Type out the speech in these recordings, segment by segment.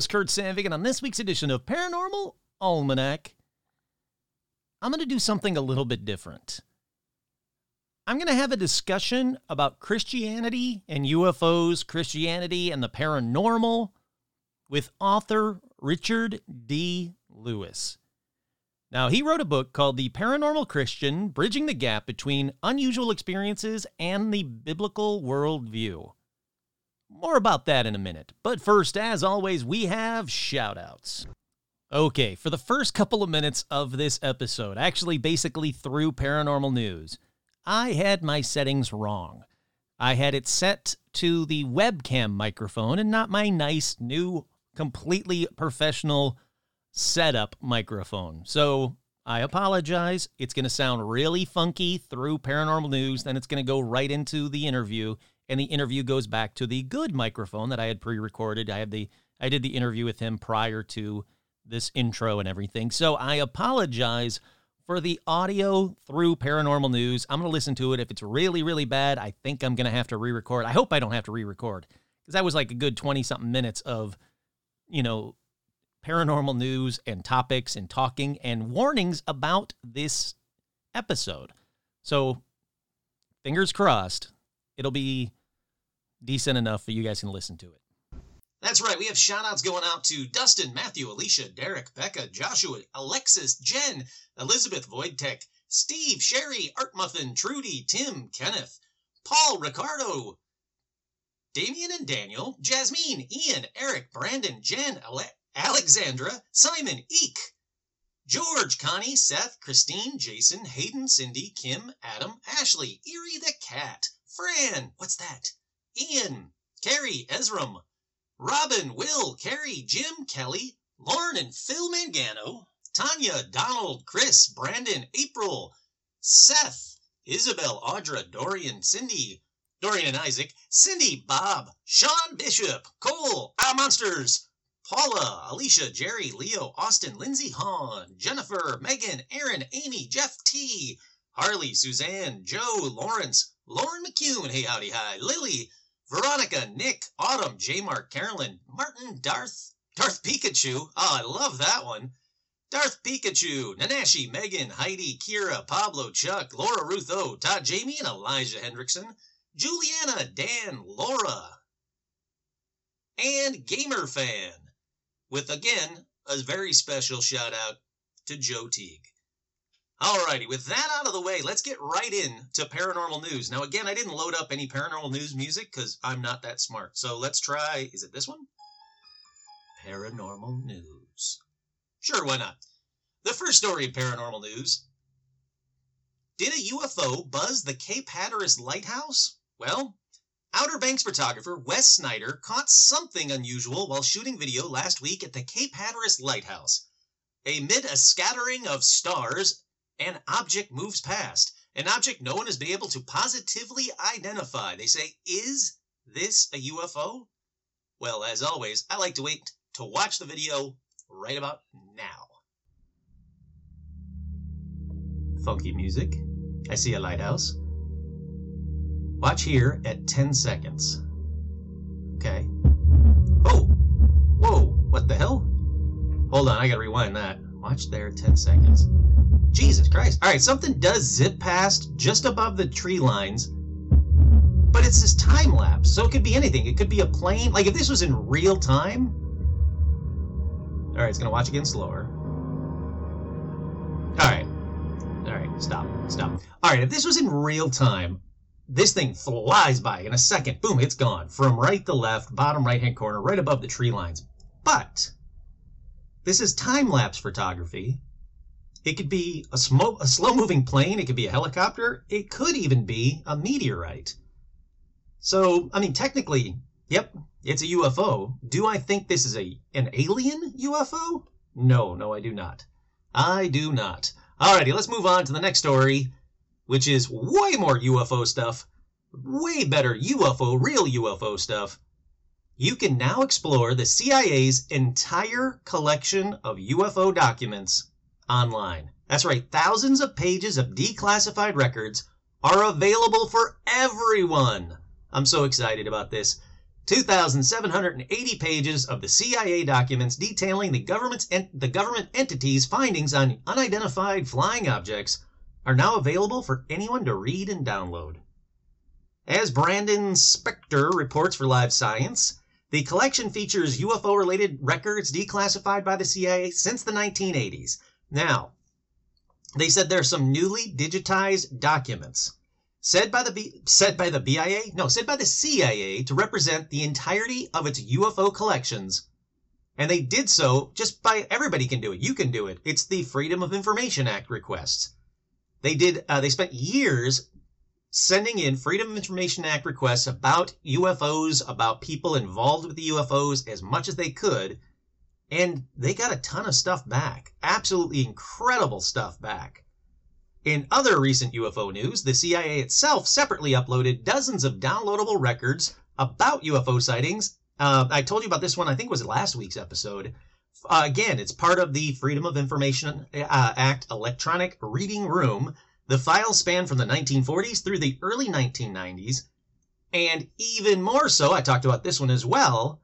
Host, Kurt Sandvig, and on this week's edition of Paranormal Almanac, I'm going to do something a little bit different. I'm going to have a discussion about Christianity and UFOs, Christianity and the paranormal, with author Richard D. Lewis. Now, he wrote a book called The Paranormal Christian Bridging the Gap Between Unusual Experiences and the Biblical Worldview. More about that in a minute. But first, as always, we have shoutouts. Okay, for the first couple of minutes of this episode, actually basically through paranormal news, I had my settings wrong. I had it set to the webcam microphone and not my nice new, completely professional setup microphone. So I apologize. It's going to sound really funky through paranormal news, then it's going to go right into the interview and the interview goes back to the good microphone that I had pre-recorded. I had the I did the interview with him prior to this intro and everything. So I apologize for the audio through paranormal news. I'm going to listen to it. If it's really really bad, I think I'm going to have to re-record. I hope I don't have to re-record cuz that was like a good 20 something minutes of you know paranormal news and topics and talking and warnings about this episode. So fingers crossed it'll be decent enough for you guys can listen to it. That's right. We have shout outs going out to Dustin, Matthew, Alicia, Derek, Becca, Joshua, Alexis, Jen, Elizabeth, Voidtech, Steve, Sherry, Art Muffin, Trudy, Tim, Kenneth, Paul, Ricardo, Damien and Daniel, Jasmine, Ian, Eric, Brandon, Jen, Ale- Alexandra, Simon, Eek, George, Connie, Seth, Christine, Jason, Hayden, Cindy, Kim, Adam, Ashley, Erie the Cat, Fran, what's that? Ian, Carrie, Ezram, Robin, Will, Carrie, Jim, Kelly, Lauren and Phil Mangano, Tanya, Donald, Chris, Brandon, April, Seth, Isabel, Audra, Dorian, Cindy, Dorian and Isaac, Cindy, Bob, Sean Bishop, Cole, Our Monsters, Paula, Alicia, Jerry, Leo, Austin, Lindsay, Hahn, Jennifer, Megan, Aaron, Amy, Jeff T, Harley, Suzanne, Joe, Lawrence, Lauren McCune, hey howdy hi, Lily, Veronica, Nick, Autumn, J Mark, Carolyn, Martin, Darth, Darth Pikachu. Oh, I love that one. Darth Pikachu, Nanashi, Megan, Heidi, Kira, Pablo, Chuck, Laura Ruth O, Todd Jamie, and Elijah Hendrickson, Juliana, Dan, Laura, and Gamer Fan, with again a very special shout out to Joe Teague. Alrighty, with that out of the way, let's get right into paranormal news. Now, again, I didn't load up any paranormal news music because I'm not that smart. So let's try, is it this one? Paranormal news. Sure, why not? The first story in paranormal news Did a UFO buzz the Cape Hatteras lighthouse? Well, Outer Banks photographer Wes Snyder caught something unusual while shooting video last week at the Cape Hatteras lighthouse. Amid a scattering of stars an object moves past. An object no one has been able to positively identify. They say, is this a UFO? Well, as always, I like to wait to watch the video right about now. Funky music. I see a lighthouse. Watch here at 10 seconds. Okay. Oh! Whoa! What the hell? Hold on, I gotta rewind that. Watch there 10 seconds. Jesus Christ. All right, something does zip past just above the tree lines, but it's this time lapse. So it could be anything. It could be a plane. Like if this was in real time. All right, it's going to watch again slower. All right. All right, stop. Stop. All right, if this was in real time, this thing flies by in a second. Boom, it's gone. From right to left, bottom right hand corner, right above the tree lines. But this is time lapse photography It could be a, a slow moving plane, it could be a helicopter, it could even be a meteorite. So, I mean, technically, yep, it's a UFO. Do I think this is a an alien UFO? No, no, I do not. I do not. Alrighty, let's move on to the next story, which is way more UFO stuff. Way better UFO, real UFO stuff. You can now explore the CIA's entire collection of UFO documents online. That's right, thousands of pages of declassified records are available for everyone. I'm so excited about this. 2,780 pages of the CIA documents detailing the government's en- the government entity's findings on unidentified flying objects are now available for anyone to read and download. As Brandon Specktor reports for Live Science, the collection features UFO related records declassified by the CIA since the 1980s. Now, they said there are some newly digitized documents said by the B, said by the BIA, no, said by the CIA to represent the entirety of its UFO collections. And they did so just by everybody can do it. You can do it. It's the Freedom of Information Act requests. They did. Uh, they spent years sending in Freedom of Information Act requests about UFOs, about people involved with the UFOs as much as they could, and they got a ton of stuff back. Absolutely incredible stuff back. In other recent UFO news, the CIA itself separately uploaded dozens of downloadable records about UFO sightings. Uh, I told you about this one, I think it was last week's episode. Uh, again, it's part of the Freedom of Information uh, Act electronic reading room. The files span from the 1940s through the early 1990s. And even more so, I talked about this one as well.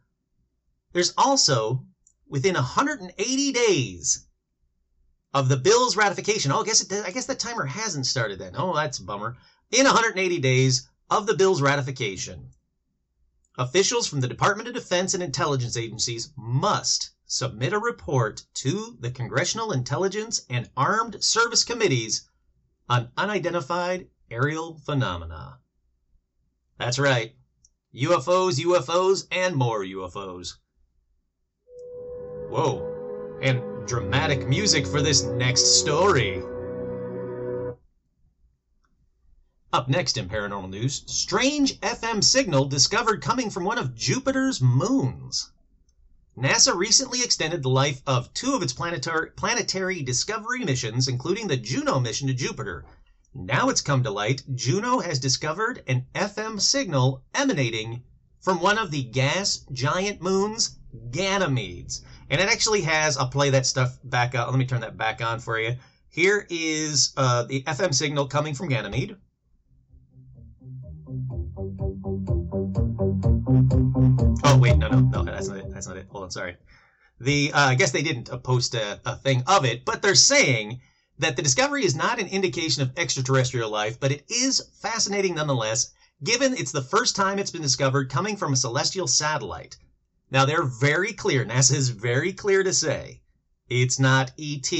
There's also, within 180 days, of the bill's ratification. Oh, I guess it, I guess the timer hasn't started then. Oh, that's a bummer. In 180 days of the bill's ratification, officials from the Department of Defense and intelligence agencies must submit a report to the Congressional Intelligence and Armed Service Committees on unidentified aerial phenomena. That's right. UFOs, UFOs, and more UFOs. Whoa. And dramatic music for this next story. Up next in paranormal news, strange FM signal discovered coming from one of Jupiter's moons. NASA recently extended the life of two of its planetary, discovery missions, including the Juno mission to Jupiter. Now it's come to light, Juno has discovered an FM signal emanating from one of the gas giant moons, Ganymedes. And it actually has, I'll play that stuff back up. Let me turn that back on for you. Here is uh, the FM signal coming from Ganymede. Oh, wait, no, no, no, that's not it. That's not it. Hold on, sorry. The, uh, I guess they didn't post a, a thing of it, but they're saying that the discovery is not an indication of extraterrestrial life, but it is fascinating nonetheless, given it's the first time it's been discovered coming from a celestial satellite. Now they're very clear. NASA is very clear to say it's not ET.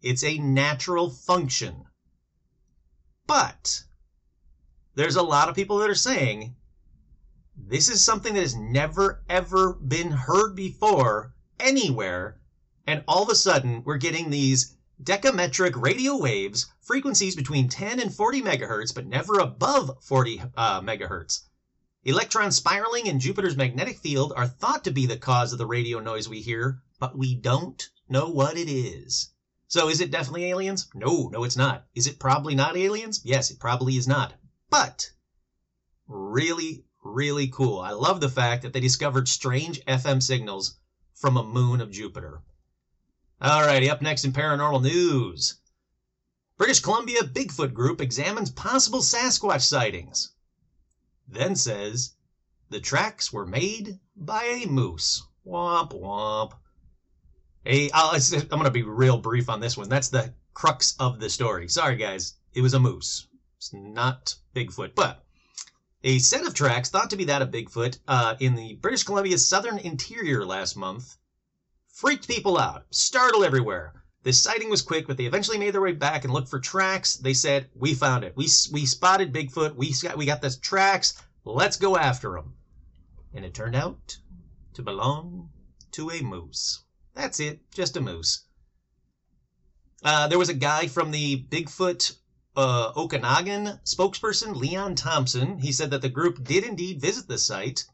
It's a natural function. But there's a lot of people that are saying this is something that has never ever been heard before anywhere. And all of a sudden we're getting these decametric radio waves, frequencies between 10 and 40 megahertz, but never above 40 uh, megahertz. Electrons spiraling in Jupiter's magnetic field are thought to be the cause of the radio noise we hear, but we don't know what it is. So is it definitely aliens? No, no, it's not. Is it probably not aliens? Yes, it probably is not. But really, really cool. I love the fact that they discovered strange FM signals from a moon of Jupiter. Alrighty, up next in paranormal news. British Columbia Bigfoot Group examines possible Sasquatch sightings then says, The tracks were made by a moose. Womp womp. A, I'm going to be real brief on this one. That's the crux of the story. Sorry, guys. It was a moose. It's not Bigfoot. But a set of tracks thought to be that of Bigfoot uh, in the British Columbia's southern interior last month freaked people out, startled everywhere. This sighting was quick, but they eventually made their way back and looked for tracks. They said, "We found it. We we spotted Bigfoot. We got we got the tracks. Let's go after them." And it turned out to belong to a moose. That's it, just a moose. Uh, there was a guy from the Bigfoot uh, Okanagan spokesperson, Leon Thompson. He said that the group did indeed visit the site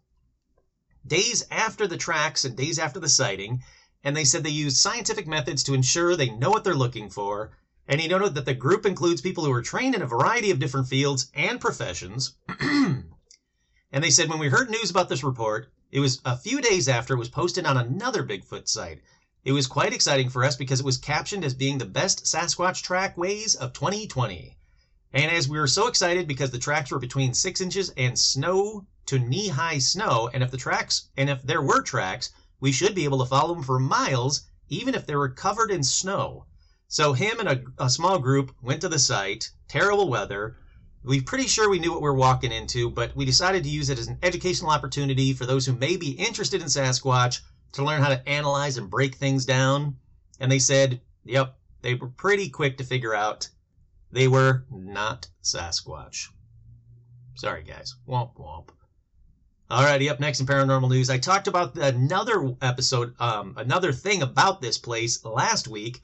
days after the tracks and days after the sighting, and they said they used scientific methods to ensure they know what they're looking for. And he noted that the group includes people who are trained in a variety of different fields and professions. and they said when we heard news about this report, it was a few days after it was posted on another Bigfoot site. It was quite exciting for us because it was captioned as being the best Sasquatch trackways of 2020. And as we were so excited because the tracks were between six inches and snow to knee high snow, and if the tracks and if there were tracks, we should be able to follow them for miles, even if they were covered in snow. So him and a, a small group went to the site. Terrible weather. We pretty sure we knew what we were walking into, but we decided to use it as an educational opportunity for those who may be interested in Sasquatch to learn how to analyze and break things down. And they said, yep, they were pretty quick to figure out they were not Sasquatch. Sorry, guys. Womp womp. Alrighty, up next in paranormal news, I talked about another episode, um, another thing about this place last week.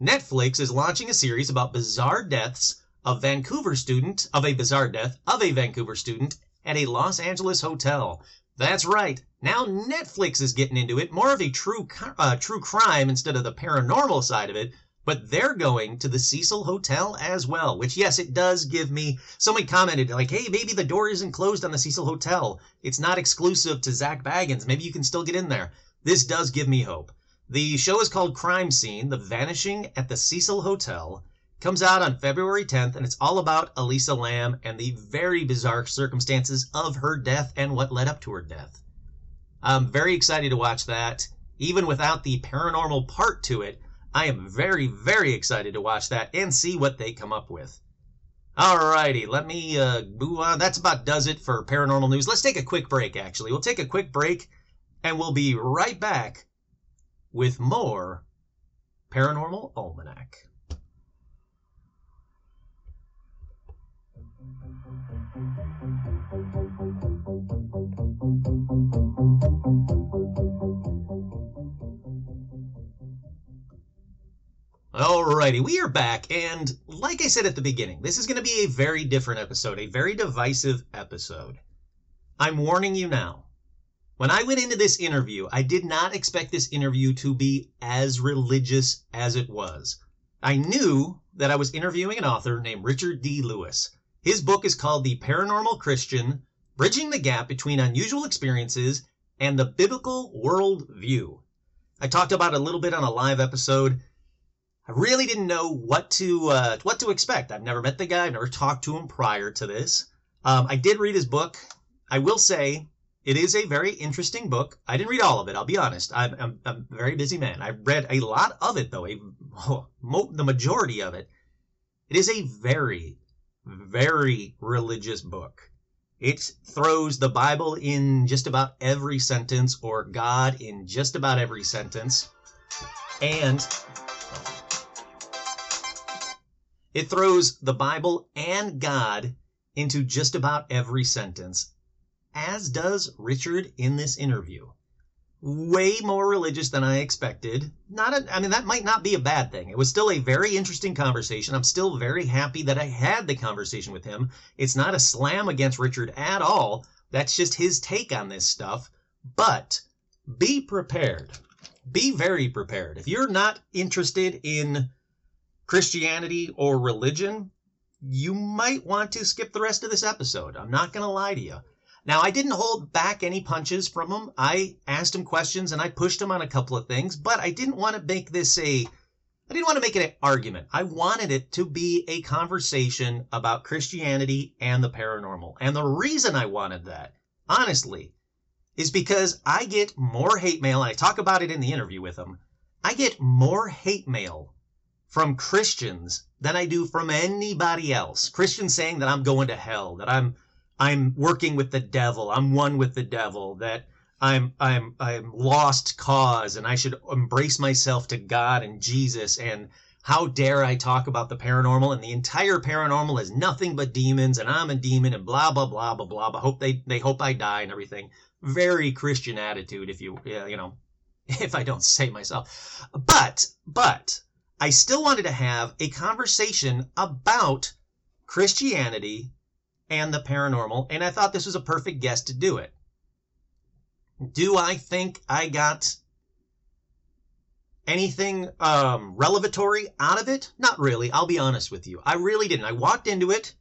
Netflix is launching a series about bizarre deaths of Vancouver student of a bizarre death of a Vancouver student at a Los Angeles hotel. That's right. Now Netflix is getting into it, more of a true uh, true crime instead of the paranormal side of it. But they're going to the Cecil Hotel as well, which yes, it does give me. Somebody commented like, "Hey, maybe the door isn't closed on the Cecil Hotel. It's not exclusive to Zak Bagans. Maybe you can still get in there." This does give me hope. The show is called Crime Scene: The Vanishing at the Cecil Hotel. Comes out on February 10th, and it's all about Elisa Lam and the very bizarre circumstances of her death and what led up to her death. I'm very excited to watch that. Even without the paranormal part to it, I am very, very excited to watch that and see what they come up with. Alrighty, let me uh, move on. That's about does it for paranormal news. Let's take a quick break, actually. We'll take a quick break and we'll be right back with more Paranormal Almanac. Alrighty, we are back, and like I said at the beginning, this is going to be a very different episode, a very divisive episode. I'm warning you now. When I went into this interview, I did not expect this interview to be as religious as it was. I knew that I was interviewing an author named Richard D. Lewis. His book is called The Paranormal Christian Bridging the Gap Between Unusual Experiences and the Biblical World View. I talked about it a little bit on a live episode. I really didn't know what to uh, what to expect. I've never met the guy. I've never talked to him prior to this. Um, I did read his book. I will say it is a very interesting book. I didn't read all of it. I'll be honest. I'm, I'm, I'm a very busy man. I read a lot of it though. A, oh, mo- the majority of it. It is a very, very religious book. It throws the Bible in just about every sentence or God in just about every sentence. And it throws the Bible and God into just about every sentence, as does Richard in this interview. Way more religious than I expected. Not a, I mean that might not be a bad thing. It was still a very interesting conversation. I'm still very happy that I had the conversation with him. It's not a slam against Richard at all. That's just his take on this stuff. But be prepared. Be very prepared. If you're not interested in Christianity or religion, you might want to skip the rest of this episode. I'm not going to lie to you. Now, I didn't hold back any punches from him. I asked him questions and I pushed him on a couple of things, but I didn't want to make this a I didn't want to make it an argument. I wanted it to be a conversation about Christianity and the paranormal. And the reason I wanted that, honestly, is because I get more hate mail, and I talk about it in the interview with him. I get more hate mail from Christians than I do from anybody else. Christians saying that I'm going to hell, that I'm I'm working with the devil, I'm one with the devil, that I'm I'm I'm lost cause and I should embrace myself to God and Jesus and how dare I talk about the paranormal and the entire paranormal is nothing but demons and I'm a demon and blah blah blah blah blah. I hope they they hope I die and everything. Very Christian attitude, if you you know, if I don't say myself. But but I still wanted to have a conversation about Christianity and the paranormal, and I thought this was a perfect guest to do it. Do I think I got anything um, revelatory out of it? Not really. I'll be honest with you. I really didn't. I walked into it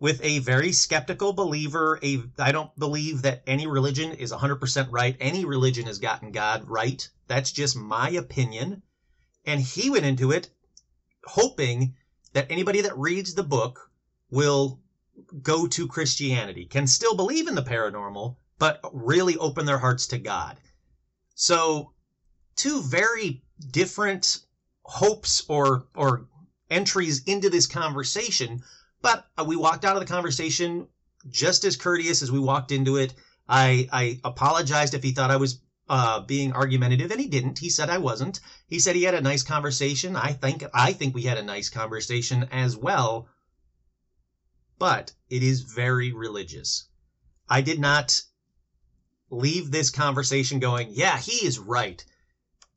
with a very skeptical believer. A I don't believe that any religion is 100% right. Any religion has gotten God right. That's just my opinion. And he went into it hoping that anybody that reads the book will go to Christianity, can still believe in the paranormal, but really open their hearts to God. So, two very different hopes or or entries into this conversation, but we walked out of the conversation just as courteous as we walked into it. I I apologized if he thought I was uh, being argumentative, and he didn't. He said I wasn't. He said he had a nice conversation. I think I think we had a nice conversation as well. But it is very religious. I did not leave this conversation going, yeah, he is right.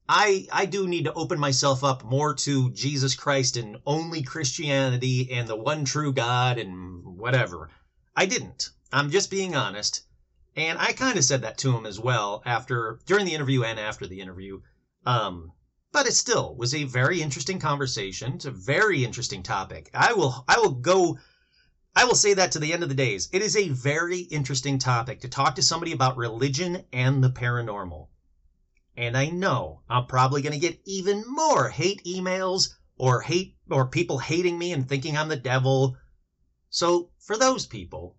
I I do need to open myself up more to Jesus Christ and only Christianity and the one true God and whatever. I didn't. I'm just being honest. And I kind of said that to him as well after during the interview and after the interview. Um, but it still was a very interesting conversation. It's a very interesting topic. I will I will go I will say that to the end of the days. It is a very interesting topic to talk to somebody about religion and the paranormal. And I know I'm probably going to get even more hate emails or hate or people hating me and thinking I'm the devil. So, for those people,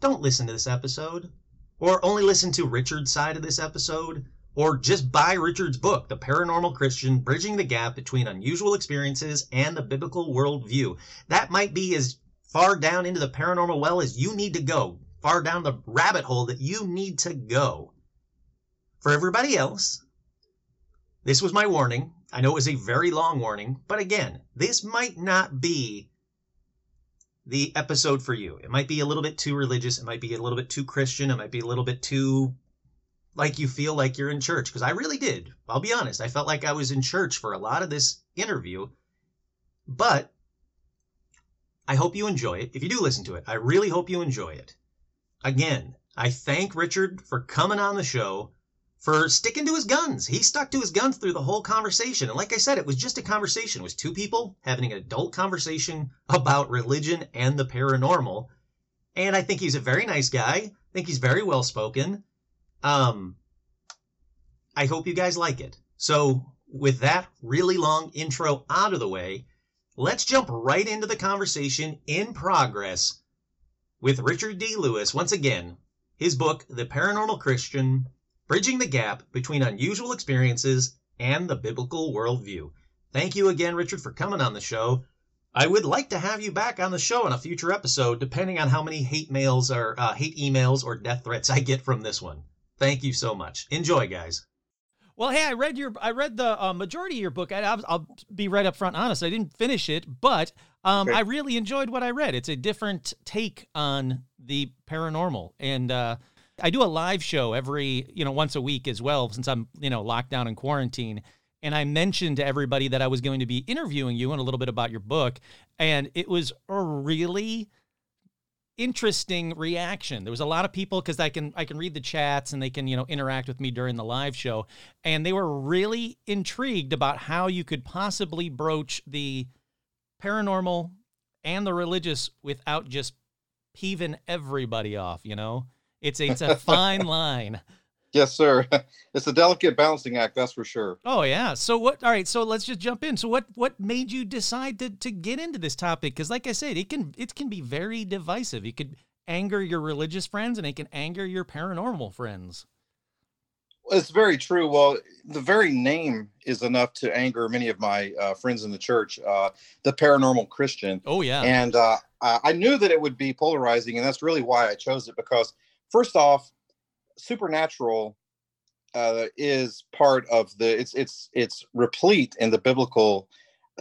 don't listen to this episode or only listen to Richard's side of this episode, or just buy Richard's book, The Paranormal Christian Bridging the Gap Between Unusual Experiences and the Biblical Worldview. That might be as far down into the paranormal well as you need to go, far down the rabbit hole that you need to go. For everybody else, this was my warning. I know it was a very long warning, but again, this might not be the episode for you. It might be a little bit too religious. It might be a little bit too Christian. It might be a little bit too like you feel like you're in church. Because I really did. I'll be honest. I felt like I was in church for a lot of this interview. But I hope you enjoy it. If you do listen to it, I really hope you enjoy it. Again, I thank Richard for coming on the show for sticking to his guns. He stuck to his guns through the whole conversation. And like I said, it was just a conversation. It was two people having an adult conversation about religion and the paranormal. And I think he's a very nice guy. I think he's very well spoken. Um, I hope you guys like it. So, with that really long intro out of the way, let's jump right into the conversation in progress with Richard D. Lewis once again. His book, The Paranormal Christian bridging the gap between unusual experiences and the biblical worldview. Thank you again, Richard, for coming on the show. I would like to have you back on the show in a future episode, depending on how many hate mails or uh, hate emails or death threats I get from this one. Thank you so much. Enjoy, guys. Well, hey, I read your, I read the uh, majority of your book. I, will be right up front honest. I didn't finish it, but um, I really enjoyed what I read. It's a different take on the paranormal, and uh, I do a live show every, you know, once a week as well, since I'm, you know, locked down in quarantine. And I mentioned to everybody that I was going to be interviewing you and a little bit about your book. And it was a really interesting reaction. There was a lot of people because I can I can read the chats and they can, you know, interact with me during the live show. And they were really intrigued about how you could possibly broach the paranormal and the religious without just peeving everybody off, you know? It's a, it's a fine line. Yes, sir. It's a delicate balancing act, that's for sure. Oh yeah. So what? All right. So let's just jump in. So what? What made you decide to to get into this topic? Because like I said, it can it can be very divisive. It could anger your religious friends, and it can anger your paranormal friends. It's very true. Well, the very name is enough to anger many of my uh, friends in the church. Uh, the paranormal Christian. Oh yeah. And uh, I knew that it would be polarizing, and that's really why I chose it because first off, supernatural uh, is part of the it's it's it's replete in the biblical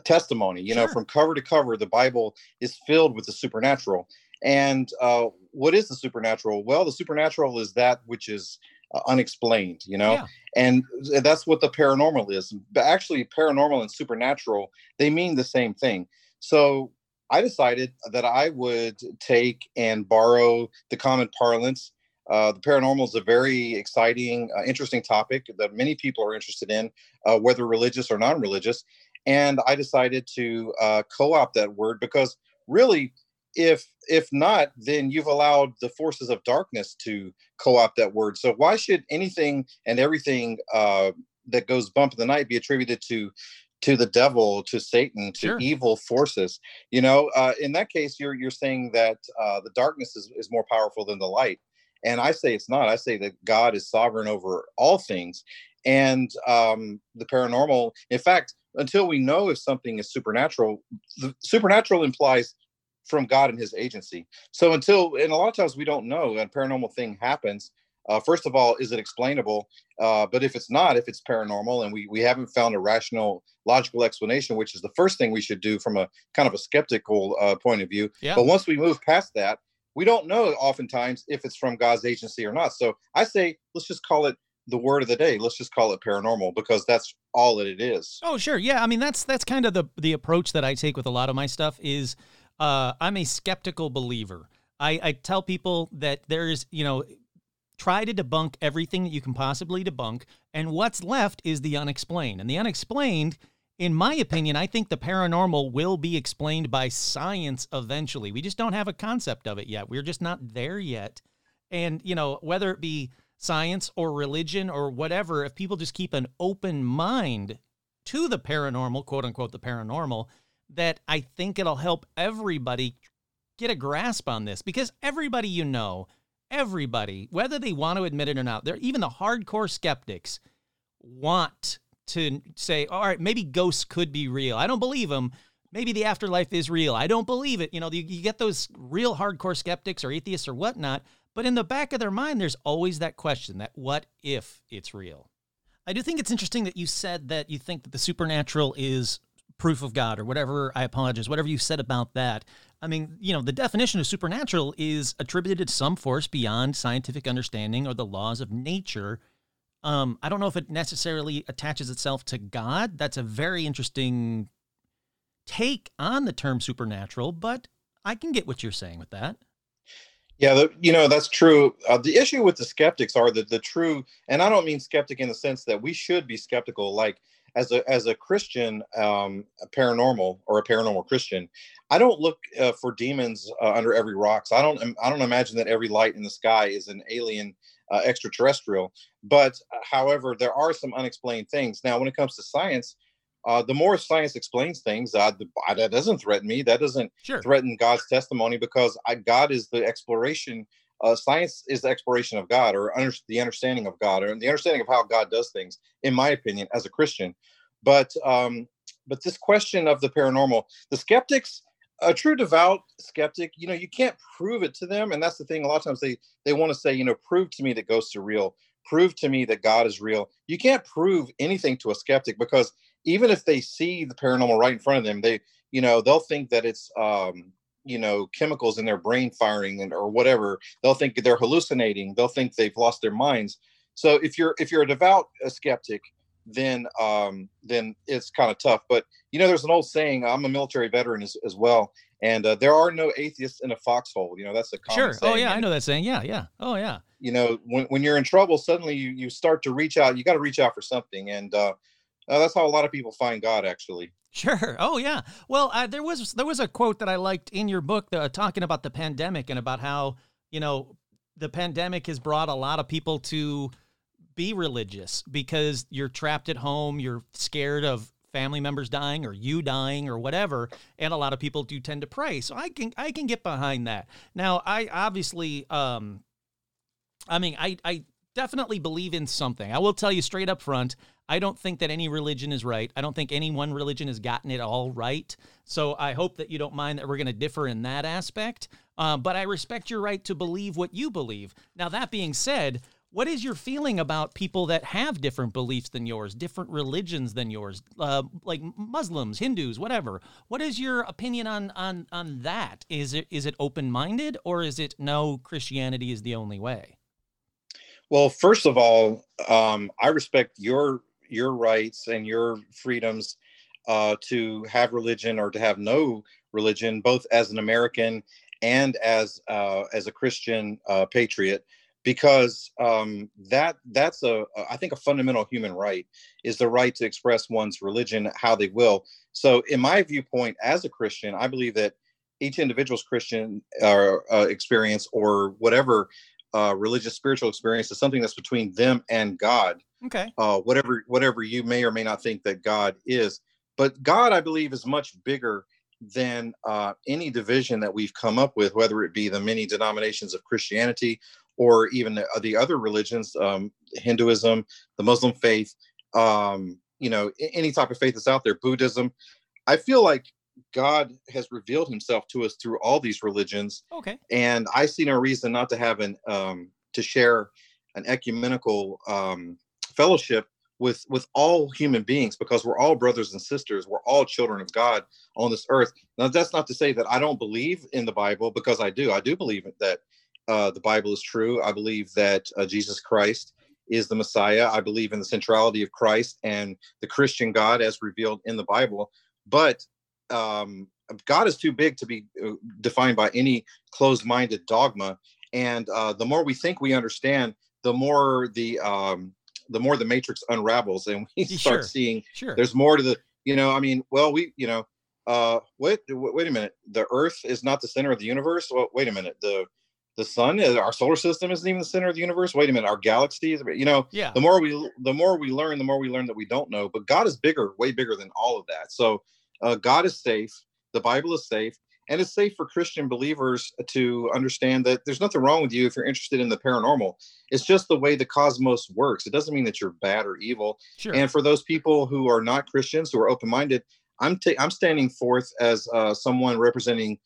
testimony. You sure. know, from cover to cover, the Bible is filled with the supernatural. And uh, what is the supernatural? Well, the supernatural is that which is uh, unexplained you know Yeah. and that's what the paranormal is but actually paranormal and supernatural they mean the same thing so i decided that i would take and borrow the common parlance uh, the paranormal is a very exciting uh, interesting topic that many people are interested in uh, whether religious or non-religious. And i decided to uh, co-opt that word because really if if not then you've allowed the forces of darkness to co-opt that word. So why should anything and everything uh, that goes bump in the night be attributed to to the devil to satan to Sure. evil forces? You know uh, in that case you're you're saying that uh, the darkness is, is more powerful than the light and i say it's not i say that god is sovereign over all things. And um, the paranormal in fact until we know if something is supernatural the supernatural implies from god and his agency. So until and a lot of times we don't know a paranormal thing happens. Uh, first of all is it explainable? Uh, but if it's not if it's paranormal and we, we haven't found a rational logical explanation which is the first thing we should do from a kind of a skeptical uh, point of view. Yeah. but once we move past that we don't know oftentimes if it's from god's agency or not so i say let's just call it the word of the day let's just call it paranormal because that's all that it is Oh, sure. Yeah. I mean, that's that's kind of the the approach that I take with a lot of my stuff is uh, I'm a skeptical believer. I, I tell people that there's, you know, try to debunk everything that you can possibly debunk, and what's left is the unexplained. And the unexplained, in my opinion, I think the paranormal will be explained by science eventually. We just don't have a concept of it yet. We're just not there yet. And, you know, whether it be science or religion or whatever, if people just keep an open mind to the paranormal, quote unquote, the paranormal, that I think it'll help everybody get a grasp on this because everybody you know, everybody, whether they want to admit it or not, they're even the hardcore skeptics want to say, all right, maybe ghosts could be real. I don't believe them. Maybe the afterlife is real. I don't believe it. You know, you, you get those real hardcore skeptics or atheists or whatnot, but in the back of their mind, there's always that question that what if it's real? I do think it's interesting that you said that you think that the supernatural is proof of God or whatever. I apologize, whatever you said about that. I mean, you know, the definition of supernatural is attributed to some force beyond scientific understanding or the laws of nature. Um, I don't know if it necessarily attaches itself to God. That's a very interesting take on the term supernatural, but I can get what you're saying with that. Yeah, the, you know that's true. Uh, the issue with the skeptics are that the true, and I don't mean skeptic in the sense that we should be skeptical. Like as a as a Christian, um, a paranormal or a paranormal Christian, I don't look uh, for demons uh, under every rock. So I don't I don't imagine that every light in the sky is an alien uh, extraterrestrial. But uh, however, there are some unexplained things. Now, when it comes to science, uh, the more science explains things, uh, the, that doesn't threaten me. That doesn't Sure. threaten God's testimony because I, God is the exploration. Uh, science is the exploration of God, or under, the understanding of God, or the understanding of how God does things. In my opinion, as a Christian, but um, but this question of the paranormal, the skeptics, a true devout skeptic, you know, you can't prove it to them, and that's the thing. A lot of times they they want to say, you know, prove to me that ghosts are real, prove to me that God is real. You can't prove anything to a skeptic because even if they see the paranormal right in front of them, they you know they'll think that it's um, you know chemicals in their brain firing and or whatever. They'll think they're hallucinating. They'll think they've lost their minds. So if you're if you're a devout uh, skeptic, then um, then it's kind of tough. But you know, there's an old saying. I'm a military veteran as, as well, and uh, there are no atheists in a foxhole. You know, that's a common Sure. Oh, yeah. I know that saying. Yeah. Yeah. Oh, yeah. You know, when when you're in trouble, suddenly you you start to reach out. You got to reach out for something, and uh, uh, that's how a lot of people find God. Actually, Sure. Oh yeah. Well, uh, there was there was a quote that I liked in your book uh, talking about the pandemic and about how you know the pandemic has brought a lot of people to be religious because you're trapped at home, you're scared of family members dying or you dying or whatever, and a lot of people do tend to pray. So I can I can get behind that. Now I obviously um I mean I I definitely believe in something. I will tell you straight up front, I don't think that any religion is right. I don't think any one religion has gotten it all right. So I hope that you don't mind that we're going to differ in that aspect. Uh, but I respect your right to believe what you believe. Now, that being said, what is your feeling about people that have different beliefs than yours, different religions than yours, uh, like Muslims, Hindus, whatever? What is your opinion on on on that? Is it is it open minded or is it no Christianity is the only way? Well, first of all, um, I respect your your rights and your freedoms uh, to have religion or to have no religion, both as an American and as uh, as a Christian uh, patriot, because um, that that's a I think a fundamental human right is the right to express one's religion how they will. So, in my viewpoint, as a Christian, I believe that each individual's Christian uh, uh, experience or whatever uh, religious spiritual experience is something that's between them and God. Okay. Uh, whatever whatever you may or may not think that God is, but God, I believe, is much bigger than uh, any division that we've come up with, whether it be the many denominations of Christianity or even the, the other religions, um, Hinduism, the Muslim faith, um, you know, any type of faith that's out there, Buddhism. I feel like God has revealed himself to us through all these religions. Okay. And I see no reason not to have an um, to share an ecumenical um, fellowship with with all human beings because we're all brothers and sisters. We're all children of God on this earth. Now that's not to say that I don't believe in the Bible because I do. I do believe that uh, the Bible is true. I believe that uh, Jesus Christ is the Messiah. I believe in the centrality of Christ and the Christian God as revealed in the Bible. But um, God is too big to be uh, defined by any closed-minded dogma. And uh, the more we think we understand, the more the um, the more the matrix unravels, and we start Sure. seeing Sure. there's more to the. You know, I mean, well, we, you know, uh, wait, wait wait a minute. The Earth is not the center of the universe. Well, wait a minute. The the sun, is- our solar system isn't even the center of the universe. Wait a minute. Our galaxy is. You know, yeah. the more we the more we learn the more we learn that we don't know but god is bigger way bigger than all of that so uh, god is safe the bible is safe and it's safe for christian believers to understand that there's nothing wrong with you if you're interested in the paranormal it's just the way the cosmos works it doesn't mean that you're bad or evil Sure. and for those people who are not christians who are open-minded i'm ta- i'm standing forth as uh, someone representing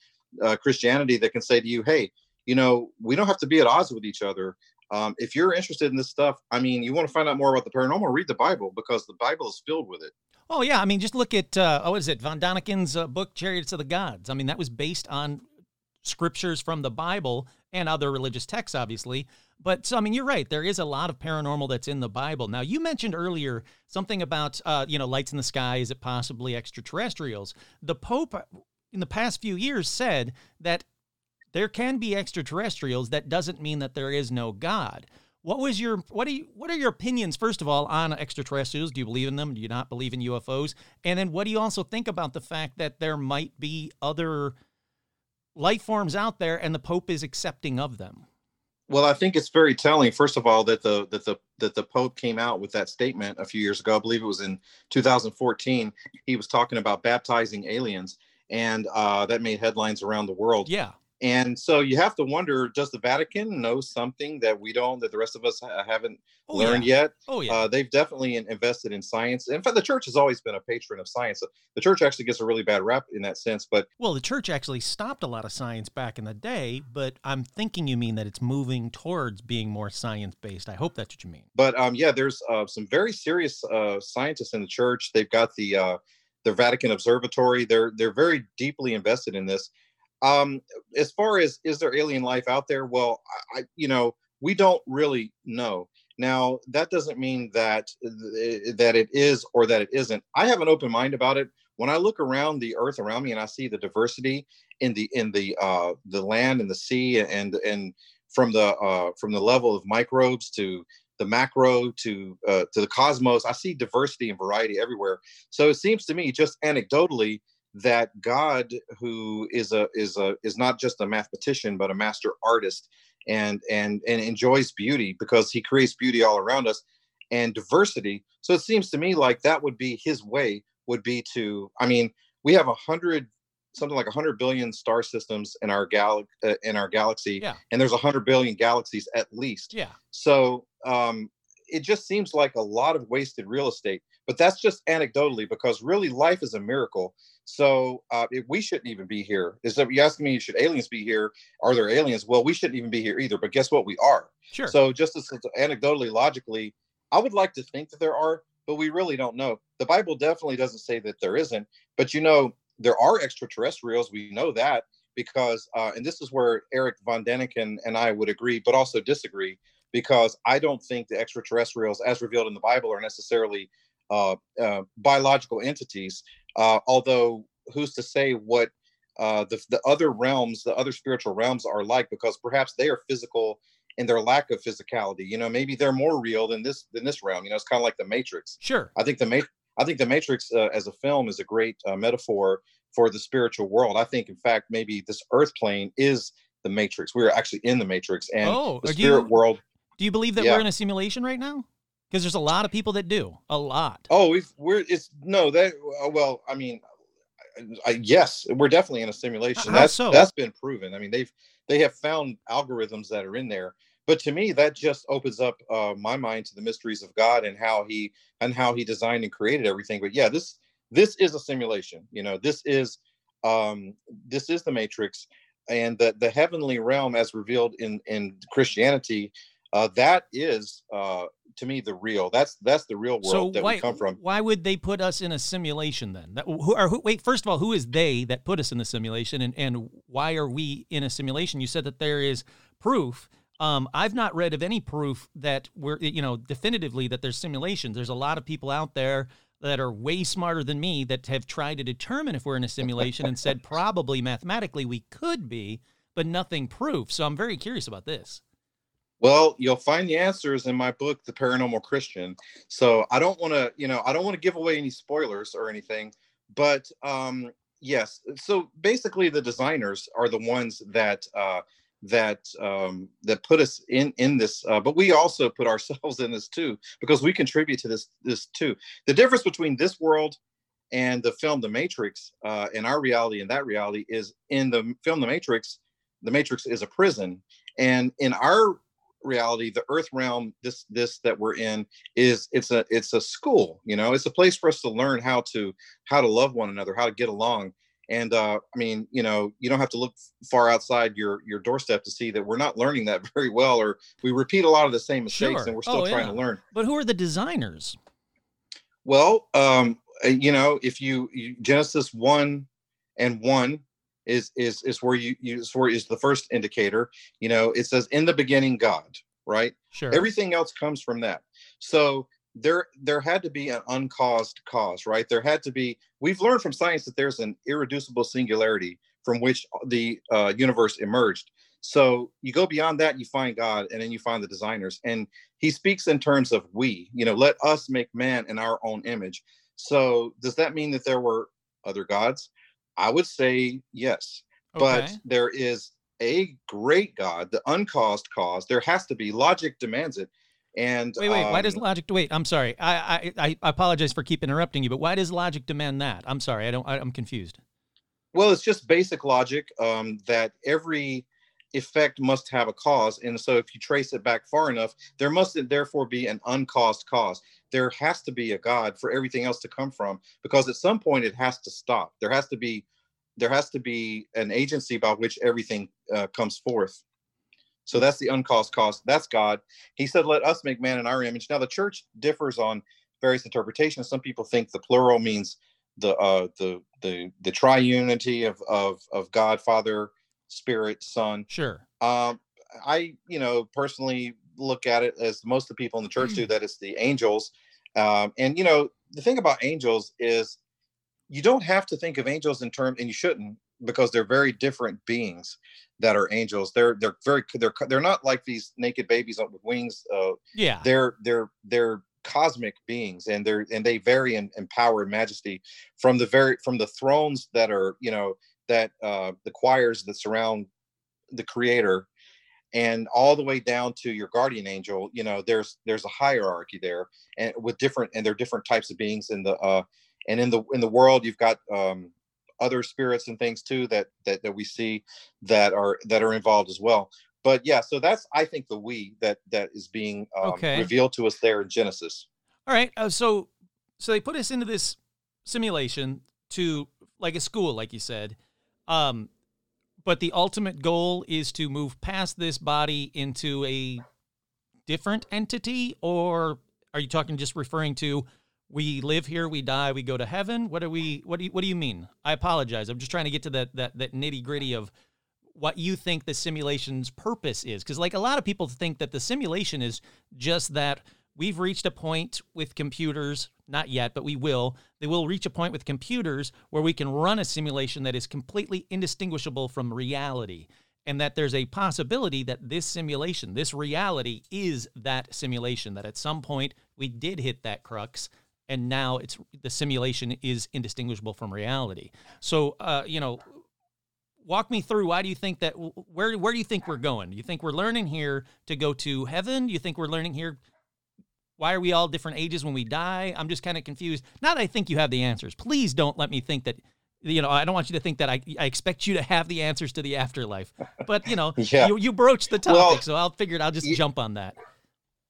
uh, christianity that can say to you hey you know we don't have to be at odds with each other um, if you're interested in this stuff, I mean, you want to find out more about the paranormal, read the Bible because the Bible is filled with it. Oh yeah, I mean, just look at uh, oh, what is it, Von Daniken's uh, book *Chariots of the Gods*. I mean, that was based on scriptures from the Bible and other religious texts, obviously. But so, I mean, you're right. There is a lot of paranormal that's in the Bible. Now, you mentioned earlier something about uh, you know lights in the sky. Is it possibly extraterrestrials? The Pope, in the past few years, said that there can be extraterrestrials. That doesn't mean that there is no God. What was your what do you what are your opinions first of all on extraterrestrials? Do you believe in them? Do you not believe in UFOs? And then what do you also think about the fact that there might be other life forms out there and the Pope is accepting of them? Well, I think it's very telling. First of all, that the that the that the Pope came out with that statement a few years ago. I believe it was in 2014. He was talking about baptizing aliens, and uh, that made headlines around the world. Yeah. And so you have to wonder: Does the Vatican know something that we don't, that the rest of us ha- haven't Oh learned yeah. yet? Oh yeah. Uh, they've definitely invested in science. In fact, the church has always been a patron of science. The church actually gets a really bad rap in that sense, but well, the church actually stopped a lot of science back in the day, but I'm thinking you mean that it's moving towards being more science based. I hope that's what you mean. but um, yeah, there's uh, some very serious uh, scientists in the church. They've got the uh, the Vatican Observatory. They're they're very deeply invested in this. Um, as far as is there alien life out there? Well, I, I you know we don't really know. Now that doesn't mean that th- that it is or that it isn't. I have an open mind about it. When I look around the earth around me and I see the diversity in the in the uh, the land and the sea and and from the uh, from the level of microbes to the macro to uh, to the cosmos, I see diversity and variety everywhere. So it seems to me, just anecdotally, that God, who is a is a is not just a mathematician but a master artist, and and and enjoys beauty because He creates beauty all around us and diversity. So it seems to me like that would be His way would be to. I mean, we have a hundred something like a hundred billion star systems in our gal uh, in our galaxy, Yeah. and there's a hundred billion galaxies at least. Yeah. So um, it just seems like a lot of wasted real estate. But that's just anecdotally because really life is a miracle. So uh, if we shouldn't even be here. Is that you asking me? Should aliens be here? Are there aliens? Well, we shouldn't even be here either. But guess what? We are. Sure. So just as anecdotally, logically, I would like to think that there are, but we really don't know. The Bible definitely doesn't say that there isn't. But you know, there are extraterrestrials. We know that because, uh, and this is where Eric von Däniken and I would agree, but also disagree. because I don't think the extraterrestrials, as revealed in the Bible, are necessarily uh, uh, biological entities. Uh, although, who's to say what uh, the, the other realms, the other spiritual realms are like? Because perhaps they are physical in their lack of physicality. You know, maybe they're more real than this than this realm. You know, it's kind of like the Matrix. Sure. I think the Ma- I think the Matrix uh, as a film is a great uh, metaphor for the spiritual world. I think, in fact, maybe this Earth plane is the Matrix. We're actually in the Matrix, and Oh, the spirit you- world. Do you believe that Yeah. we're in a simulation right now? Because there's a lot of people that do. A lot. Oh, we're it's no that uh, well, I mean, I, I, yes, we're definitely in a simulation. How That's so? that's been proven. I mean, they've they have found algorithms that are in there. But to me, that just opens up uh, my mind to the mysteries of God and how he and how he designed and created everything. But yeah, this this is a simulation. You know, this is um, this is the Matrix, and the the heavenly realm, as revealed in in Christianity, uh, that is uh, to me the real. That's that's the real world So that why we come from. why would they put us in a simulation then? That, who are who, wait? First of all, who is they that put us in the simulation, and and why are we in a simulation? You said that there is proof. Um, I've not read of any proof that we're you know definitively that there's simulations. There's a lot of people out there that are way smarter than me that have tried to determine if we're in a simulation and said probably mathematically we could be, but nothing proof. So I'm very curious about this. Well, you'll find the answers in my book, The Paranormal Christian. So I don't want to, you know, I don't want to give away any spoilers or anything, but um, yes. So basically, the designers are the ones that uh, that um, that put us in in this, uh, but we also put ourselves in this too because we contribute to this this too. The difference between this world and the film The Matrix uh, and our reality and that reality is in the film The Matrix. The Matrix is a prison, and in our reality the earth realm this this that we're in is it's a it's a school you know it's a place for us to learn how to how to love one another how to get along and uh i mean you know you don't have to look far outside your your doorstep to see that we're not learning that very well or we repeat a lot of the same mistakes Sure. and we're still Oh, trying yeah. to learn But who are the designers? well um uh, you know if you, you genesis 1 and 1 is is is where you you is where is the first indicator you know it says in the beginning god right? Sure. everything else comes from that. So there there had to be an uncaused cause right? There had to be we've learned from science that there's an irreducible singularity from which the uh, universe emerged. So you go beyond that you find god and then you find the designers and he speaks in terms of we you know let us make man in our own image. So does that mean that there were other gods i would say yes but there is a great God, the uncaused cause. There has to be. Logic demands it. And Wait, wait. why does um, logic? Wait, I'm sorry. I, I I apologize for keep interrupting you, but why does logic demand that? I'm sorry. I don't. I, I'm confused. well, it's just basic logic um, that every effect must have a cause, and so if you trace it back far enough, there must therefore be an uncaused cause. There has to be a God for everything else to come from, because at some point it has to stop. There has to be there has to be an agency by which everything uh, comes forth. So that's the uncaused cause. That's God. He said, "Let us make man in our image." Now the church differs on various interpretations. Some people think the plural means the uh, the the the triunity of of of God, Father, Spirit, Son. Sure. Um, I, you know, personally look at it as most of the people in the church do. That it's the angels. Um, and you know, the thing about angels is you don't have to think of angels in terms, and you shouldn't, because they're very different beings that are angels. They're they're very they're they're not like these naked babies with wings. Uh, Yeah. they're they're they're cosmic beings and they're and they vary in, in power and majesty from the very from the thrones that are you know that uh the choirs that surround the creator and all the way down to your guardian angel you know there's there's a hierarchy there and with different and there are different types of beings in the uh and in the in the world you've got um other spirits and things too that that that we see that are that are involved as well but yeah so that's i think the we that that is being um, Okay. revealed to us there in genesis All right. Uh, so so they put us into this simulation to like a school, like you said. Um, but the ultimate goal is to move past this body into a different entity, or are you talking just referring to we live here, we die, we go to heaven? What are we? What do you? What do you mean? I apologize. I'm just trying to get to that that that nitty gritty of what you think the simulation's purpose is. Because, like, a lot of people think that the simulation is just that we've reached a point with computers, not yet, but we will. They will reach a point with computers where we can run a simulation that is completely indistinguishable from reality. And that there's a possibility that this simulation, this reality, is that simulation. That at some point we did hit that crux, and now it's the simulation is indistinguishable from reality. So, uh, you know, walk me through why do you think that where where do you think we're going do you think we're learning here to go to heaven do you think we're learning here why are we all different ages when we die? I'm just kind of confused. Not that i think you have the answers. Please don't let me think that you know i don't want you to think that i, I expect you to have the answers to the afterlife. But you know yeah. you, you broached the topic well, so i'll figure it i'll just jump on that.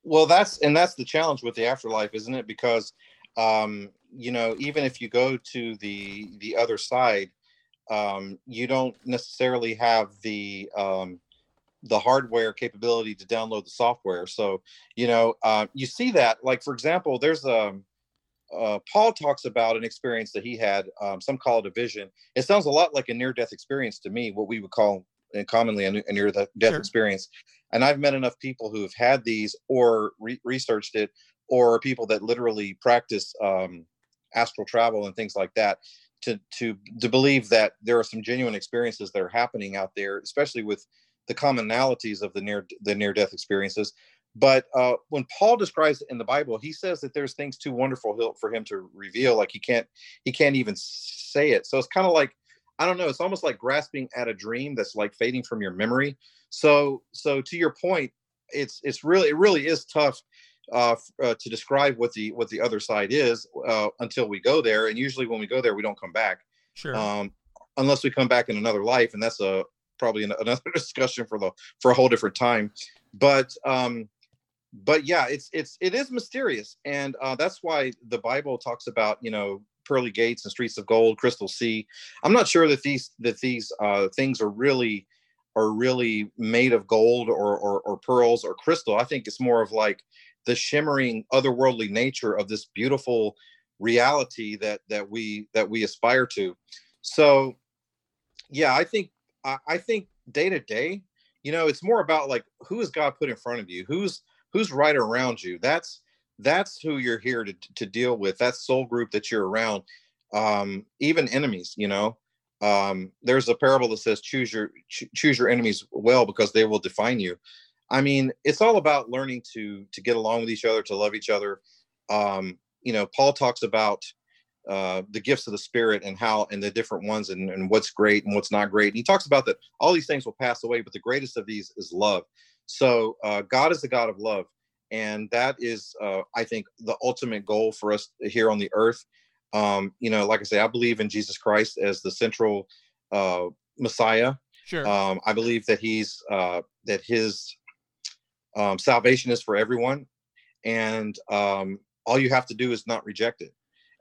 Well that's and that's the challenge with the afterlife isn't it? Because um you know even if you go to the the other side um, you don't necessarily have the um, the hardware capability to download the software. So, you know, uh, you see that, like for example, there's a um, uh, Paul talks about an experience that he had. Um, some call it a vision. It sounds a lot like a near-death experience to me, what we would call uh, commonly a, near-death sure. experience. And I've met enough people who have had these or re- researched it, or people that literally practice um, astral travel and things like that to to to believe that there are some genuine experiences that are happening out there, especially with the commonalities of the near the near death experiences. But uh, when Paul describes it in the Bible, he says that there's things too wonderful for him to reveal. Like he can't he can't even say it. So it's kind of like I don't know. It's almost like grasping at a dream that's like fading from your memory. So so to your point, it's it's really it really is tough uh, uh, to describe what the what the other side is uh, until we go there. And usually, when we go there, we don't come back. Sure. Um, unless we come back in another life, and that's a probably another discussion for the for a whole different time. But um, but yeah, it's it's it is mysterious, and uh, that's why the Bible talks about you know pearly gates and streets of gold, crystal sea. I'm not sure that these that these uh, things are really are really made of gold or, or, or pearls or crystal. I think it's more of like the shimmering otherworldly nature of this beautiful reality that that we that we aspire to so yeah i think i, I think day to day you know it's more about like who is god put in front of you? Who's who's right around you? That's that's who you're here to, to deal with. That soul group that you're around. Um even enemies you know? Um there's a parable that says choose your ch- choose your enemies well because they will define you. I mean, it's all about learning to to get along with each other, to love each other. Um, you know, Paul talks about uh, the gifts of the Spirit and how and the different ones and, and what's great and what's not great. And he talks about that all these things will pass away, but the greatest of these is love. So uh, God is the God of love, and that is, uh, I think, the ultimate goal for us here on the earth. Um, you know, like I say, I believe in Jesus Christ as the central uh, Messiah. Sure. Um, I believe that he's uh, that his um, salvation is for everyone, and um, all you have to do is not reject it,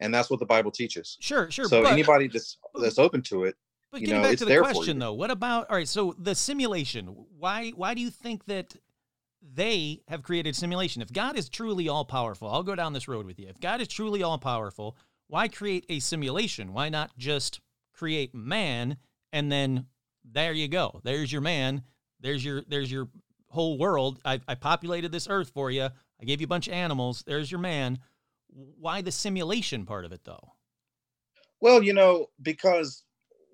and that's what the Bible teaches. Sure, sure. So but, anybody that's that's open to it, but you getting know, back to the question though, what about all right? So the simulation. Why why do you think that they have created simulation? If God is truly all powerful, I'll go down this road with you. If God is truly all powerful, why create a simulation? Why not just create man and then there you go. There's your man. There's your there's your whole world. I, I populated this earth for you. I gave you a bunch of animals. There's your man. Why the simulation part of it, though? Well, you know, because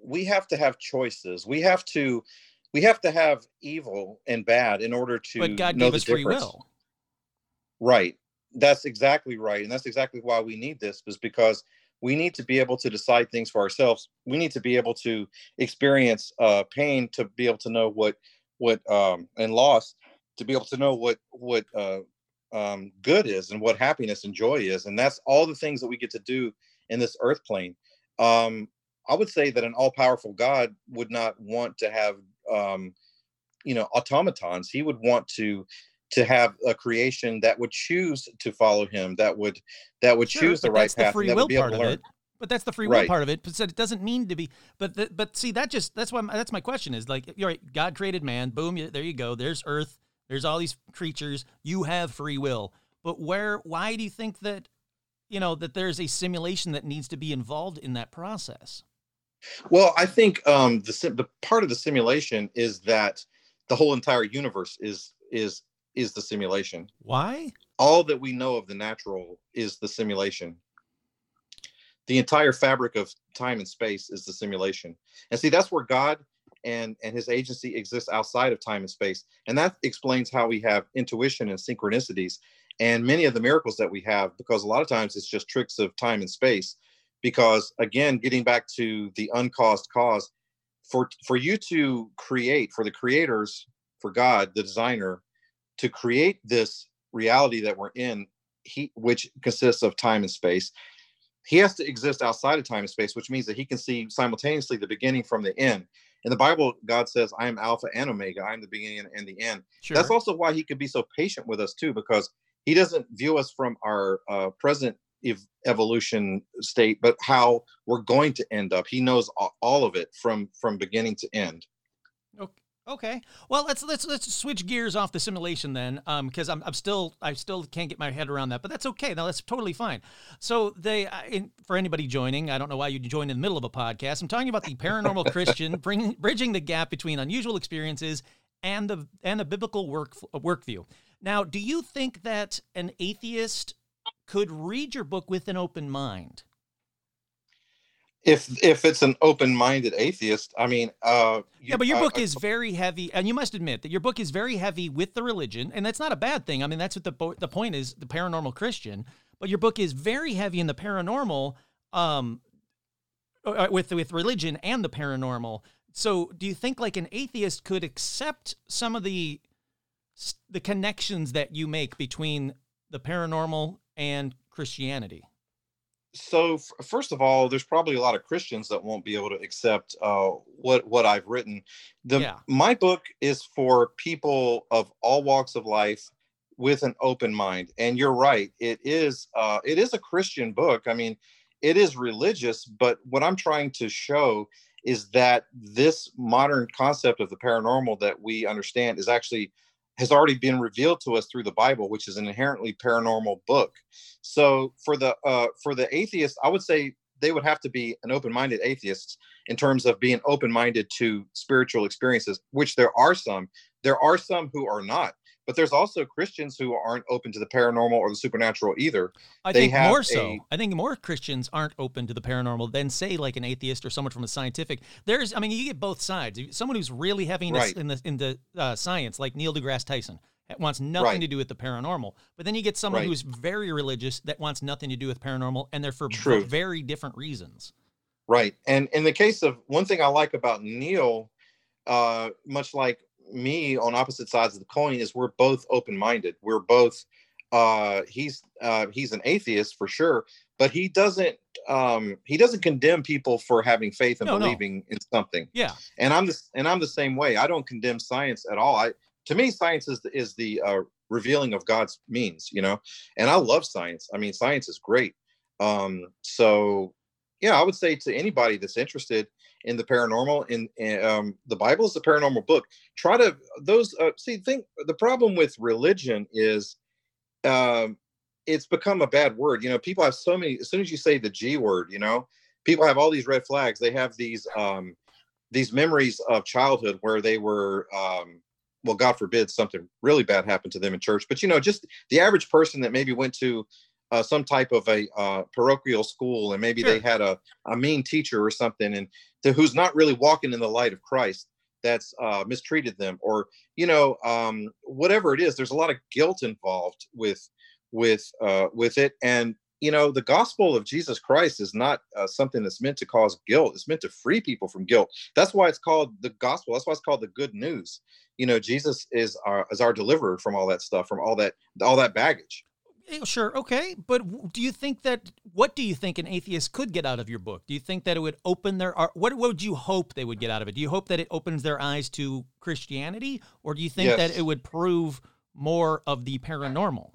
we have to have choices. We have to, we have to have evil and bad in order to. But God gave us free will. Right. That's exactly right, and that's exactly why we need this. Is because we need to be able to decide things for ourselves. We need to be able to experience uh, pain to be able to know what what um, and loss to be able to know what what uh, um, good is and what happiness and joy is, and that's all the things that we get to do in this earth plane. Um, I would say that an all-powerful God would not want to have um, you know automatons. He would want to to have a creation that would choose to follow him, that would that would sure, choose the right path, the free will part of it. But that's the free will right. part of it. But said, it doesn't mean to be. But the, but see that just that's why my, that's my question is like you're right. God created man. Boom. There you go. There's Earth. There's all these creatures. You have free will. But where? Why do you think that? You know that there's a simulation that needs to be involved in that process. Well, I think um, the sim- the part of the simulation is that the whole entire universe is is is the simulation. Why? All that we know of the natural is the simulation. The entire fabric of time and space is the simulation. And see, that's where God and and his agency exists outside of time and space. And that explains how we have intuition and synchronicities and many of the miracles that we have because a lot of times it's just tricks of time and space because again getting back to the uncaused cause for for you to create for the creators for god the designer to create this reality that we're in he which consists of time and space he has to exist outside of time and space which means that he can see simultaneously the beginning from the end in the bible god says i am alpha and omega. I'm the beginning and the end. Sure. that's also why he could be so patient with us too because he doesn't view us from our uh, present ev- evolution state but how we're going to end up. He knows a- all of it from from beginning to end Okay. Well, let's let's let's switch gears off the simulation then, because I'm I'm still I still can't get my head around that, but that's okay. Now that's totally fine. So they, uh, in, for anybody joining, I don't know why you joined in the middle of a podcast. I'm talking about the paranormal Christian, bringing bridging the gap between unusual experiences and the and the biblical work work view. Now, do you think that an atheist could read your book with an open mind? If if it's an open-minded atheist i mean uh Yeah, but your book I- is very heavy, and you must admit that your book is very heavy with the religion, and that's not a bad thing. I mean, that's what the the point is, the paranormal Christian. But your book is very heavy in the paranormal, um, uh, with with religion and the paranormal. So, do you think like an atheist could accept some of the the connections that you make between the paranormal and Christianity? So f- first of all there's probably a lot of christians that won't be able to accept uh what what i've written the Yeah. my book is for people of all walks of life with an open mind and you're right it is uh it is a christian book i mean it is religious but what i'm trying to show is that this modern concept of the paranormal that we understand is actually has already been revealed to us through the bible which is an inherently paranormal book so for the uh, for the atheists, I would say they would have to be an open-minded atheists in terms of being open-minded to spiritual experiences, which there are some. There are some who are not, but there's also Christians who aren't open to the paranormal or the supernatural either. I They think more so. a- I think more Christians aren't open to the paranormal than say like an atheist or someone from the scientific. There's, I mean, you get both sides. Someone who's really heavy in, Right. in the in the uh, science, like Neil deGrasse Tyson, wants nothing Right. to do with the paranormal. But then you get someone Right. who's very religious that wants nothing to do with paranormal, and they're for very different reasons. Right. And in the case of one thing I like about Neil, uh, much like me on opposite sides of the coin, is we're both open-minded. We're both uh he's uh he's an atheist for sure, but he doesn't um he doesn't condemn people for having faith and No, no. believing in something. Yeah, And I'm the and I'm the same way. I don't condemn science at all. I to me science is the, is the uh revealing of God's means, you know. And I love science. I mean science is great. Um so yeah, I would say to anybody that's interested in the paranormal in, in um, the Bible is a paranormal book. Try to those uh, see think the problem with religion is um, it's become a bad word. You know, people have so many. As soon as you say the G word, you know, people have all these red flags. They have these um, these memories of childhood where they were. Um, well, God forbid something really bad happened to them in church. But you know, just the average person that maybe went to uh, some type of a uh, parochial school and maybe they had a, a mean teacher or something and to, who's not really walking in the light of Christ that's uh, mistreated them or you know um, whatever it is there's a lot of guilt involved with with uh, with it and you know the gospel of jesus christ is not uh, something that's meant to cause guilt it's meant to free people from guilt. That's why it's called the gospel that's why it's called the good news. You know jesus is our is our deliverer from all that stuff from all that all that baggage Sure, okay, but do you think that what do you think an atheist could get out of your book? Do you think that it would open their what what would you hope they would get out of it? Do you hope that it opens their eyes to Christianity or do you think that it would prove more of the paranormal?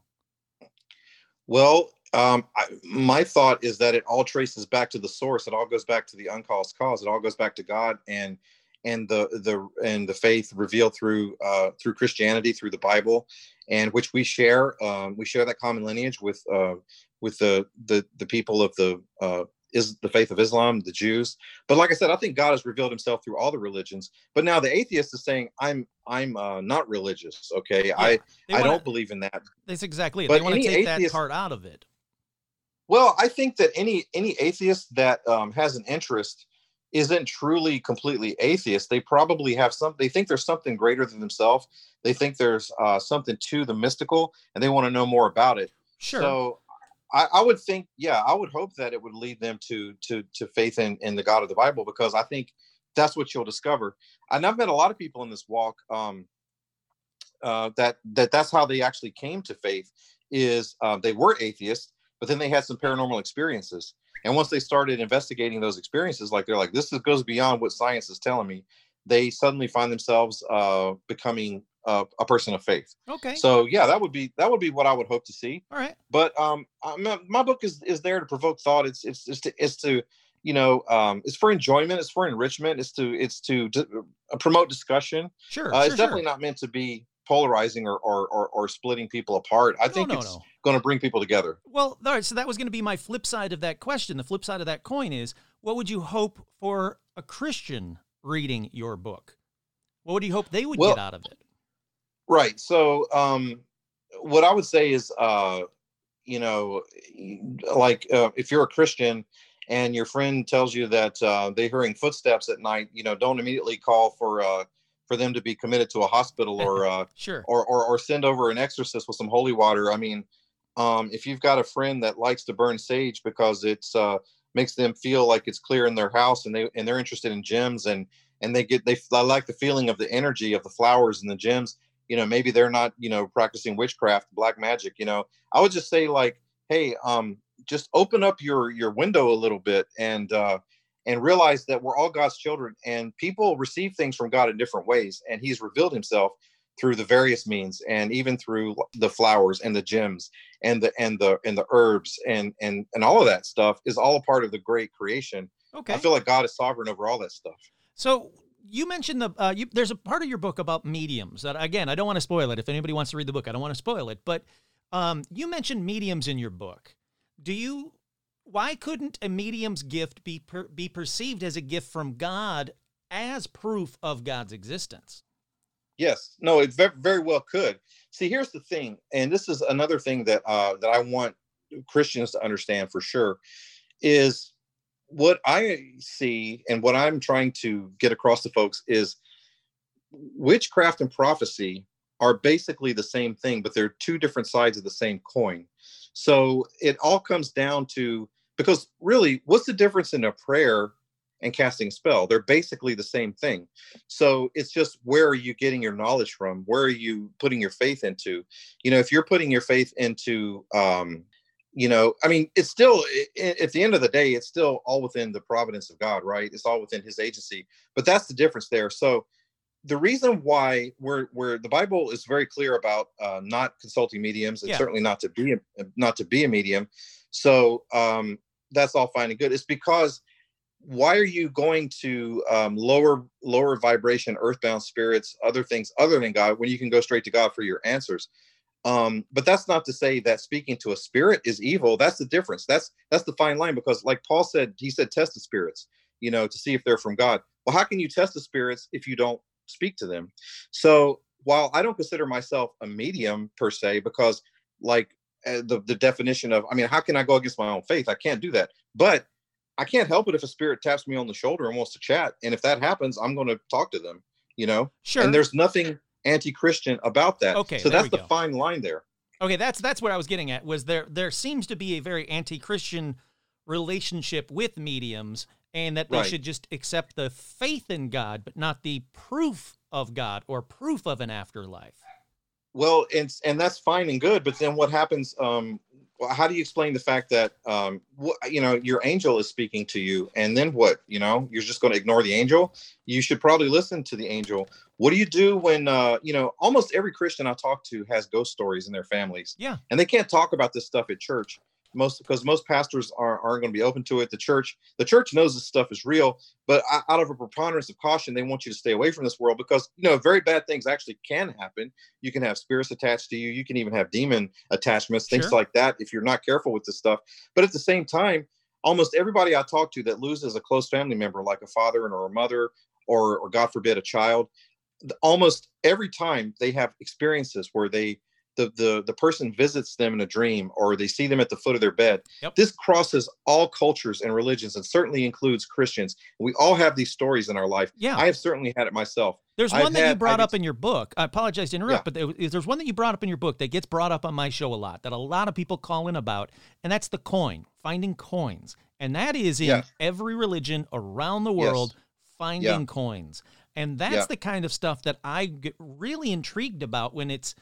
Well, um, I, my thought is that it all traces back to the source. It all goes back to the uncaused cause. It all goes back to God and and the the and the faith revealed through uh, through Christianity, through the Bible, and which we share. Um, we share that common lineage with uh, with the the the people of the uh, is the faith of Islam, the Jews. But like I said, I think God has revealed Himself through all the religions. But now the atheist is saying, "I'm I'm uh, not religious. Okay, yeah, I I wanna, don't believe in that." That's exactly it. But they want to take atheist, that part out of it. Well, I think that any any atheist that um, has an interest isn't truly completely atheist. They probably have some. They think there's something greater than themselves. They think there's uh, something to the mystical, and they want to know more about it. Sure. So I, I, would think, yeah, I would hope that it would lead them to to to faith in in the God of the Bible because I think that's what you'll discover. And I've met a lot of people in this walk um, uh, that that that's how they actually came to faith. Is uh, they were atheists, but then they had some paranormal experiences, and once they started investigating those experiences, like they're like, this is, goes beyond what science is telling me. They suddenly find themselves uh, becoming uh, a person of faith. Okay. So yeah, that would be that would be what I would hope to see. All right. But um, my, my book is is there to provoke thought. It's it's it's to, it's to you know um, it's for enjoyment. It's for enrichment. It's to it's to, to uh, promote discussion. Sure. Uh, it's definitely sure. not meant to be polarizing or or or, or splitting people apart. I no, think no, it's no. going to bring people together. Well, all right. So that was going to be my flip side of that question. The flip side of that coin is, what would you hope for a Christian reading your book? What would you hope they would well, get out of it? Right. So, um, what I would say is, uh, you know, like uh, if you're a Christian and your friend tells you that uh, they're hearing footsteps at night, you know, don't immediately call for uh, for them to be committed to a hospital or uh, sure or, or or send over an exorcist with some holy water. I mean, um, if you've got a friend that likes to burn sage because it's uh, makes them feel like it's clear in their house and they and they're interested in gems and and they get they, they like the feeling of the energy of the flowers and the gems you know maybe they're not you know practicing witchcraft black magic you know i would just say like hey um just open up your your window a little bit and uh and realize that we're all god's children and people receive things from god in different ways and he's revealed himself through the various means and even through the flowers and the gems and the and the and the herbs and and and all of that stuff is all a part of the great creation okay i feel like god is sovereign over all that stuff so you mentioned the uh, you, there's a part of your book about mediums that again I don't want to spoil it. If anybody wants to read the book, I don't want to spoil it. But um, you mentioned mediums in your book. Do you? Why couldn't a medium's gift be per, be perceived as a gift from God as proof of God's existence? Yes, no, it very, well could. See, here's the thing, and this is another thing that uh, that I want Christians to understand for sure is what I see and what I'm trying to get across to folks is witchcraft and prophecy are basically the same thing, but they're two different sides of the same coin. So it all comes down to because really, what's the difference in a prayer and casting spell? They're basically the same thing. So it's just where are you getting your knowledge from? Where are you putting your faith into? You know, if you're putting your faith into um, you know i mean it's still at the end of the day it's still all within the providence of god right it's all within his agency but that's the difference there so the reason why we're where the bible is very clear about uh, not consulting mediums and yeah. certainly not to be a, not to be a medium. So um, that's all fine and good. It's because why are you going to um, lower lower vibration earthbound spirits other things other than god when you can go straight to god for your answers? Um but that's not to say that speaking to a spirit is evil. That's the difference. That's that's the fine line because like paul said he said test the spirits you know to see if they're from god. Well how can you test the spirits if you don't speak to them so while i don't consider myself a medium per se because like uh, the, the definition of i mean how can i go against my own faith i can't do that but i can't help it if a spirit taps me on the shoulder and wants to chat and if that happens i'm going to talk to them you know sure and there's nothing anti-Christian about that. Okay, so that's the go. fine line there. Okay, that's that's what I was getting at. Was there there seems to be a very anti-Christian relationship with mediums, and that they right. should just accept the faith in God, but not the proof of God or proof of an afterlife. Well, and and that's fine and good, but then what happens um, how do you explain the fact that um, you know your angel is speaking to you and then what you know? You're just going to ignore the angel? You should probably listen to the angel. What do you do when uh, you know almost every christian i talk to has ghost stories in their families. Yeah. And they can't talk about this stuff at church most because most pastors are, aren't going to be open to it. The church the church knows this stuff is real but out of a preponderance of caution they want you to stay away from this world because you know very bad things actually can happen. You can have spirits attached to you. You can even have demon attachments things sure. like that if you're not careful with this stuff. But at the same time almost everybody I talk to that loses a close family member, like a father or a mother, or or God forbid a child, almost every time they have experiences where they the the the person visits them in a dream or they see them at the foot of their bed. Yep. This crosses all cultures and religions and certainly includes Christians. We all have these stories in our life. Yeah. I have certainly had it myself. There's I've one that you brought I've up in your book. I apologize to interrupt, but there's one that you brought up in your book that gets brought up on my show a lot that a lot of people call in about, and that's the coin, finding coins. And that is in Yes. every religion around the Yes. world, finding coins. And that's Yeah. the kind of stuff that I get really intrigued about when it's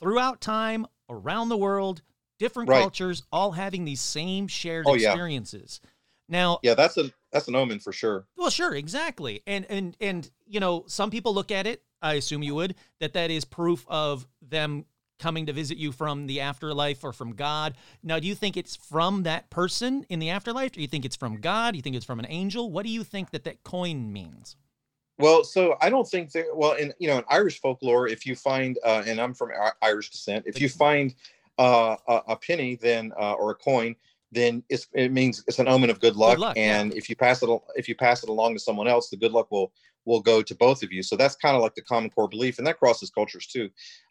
throughout time, around the world, different Right. cultures, all having these same shared Oh, yeah. experiences. Now, Yeah, that's a that's an omen for sure. well, sure, exactly. And and and you know, some people look at it, I assume you would, that that is proof of them coming to visit you from the afterlife or from God. Now, do you think it's from that person in the afterlife? Do you think it's from God? Do you think it's from an angel? What do you think that that coin means? Well, so I don't think that. Well, in you know, in Irish folklore, if you find, uh, and I'm from I- Irish descent, if you find uh, a, a penny, then uh, or a coin, then it's, it means it's an omen of good luck. luck, yeah. and if you pass it, if you pass it along to someone else, the good luck will will go to both of you. So that's kind of like the common core belief, and that crosses cultures too.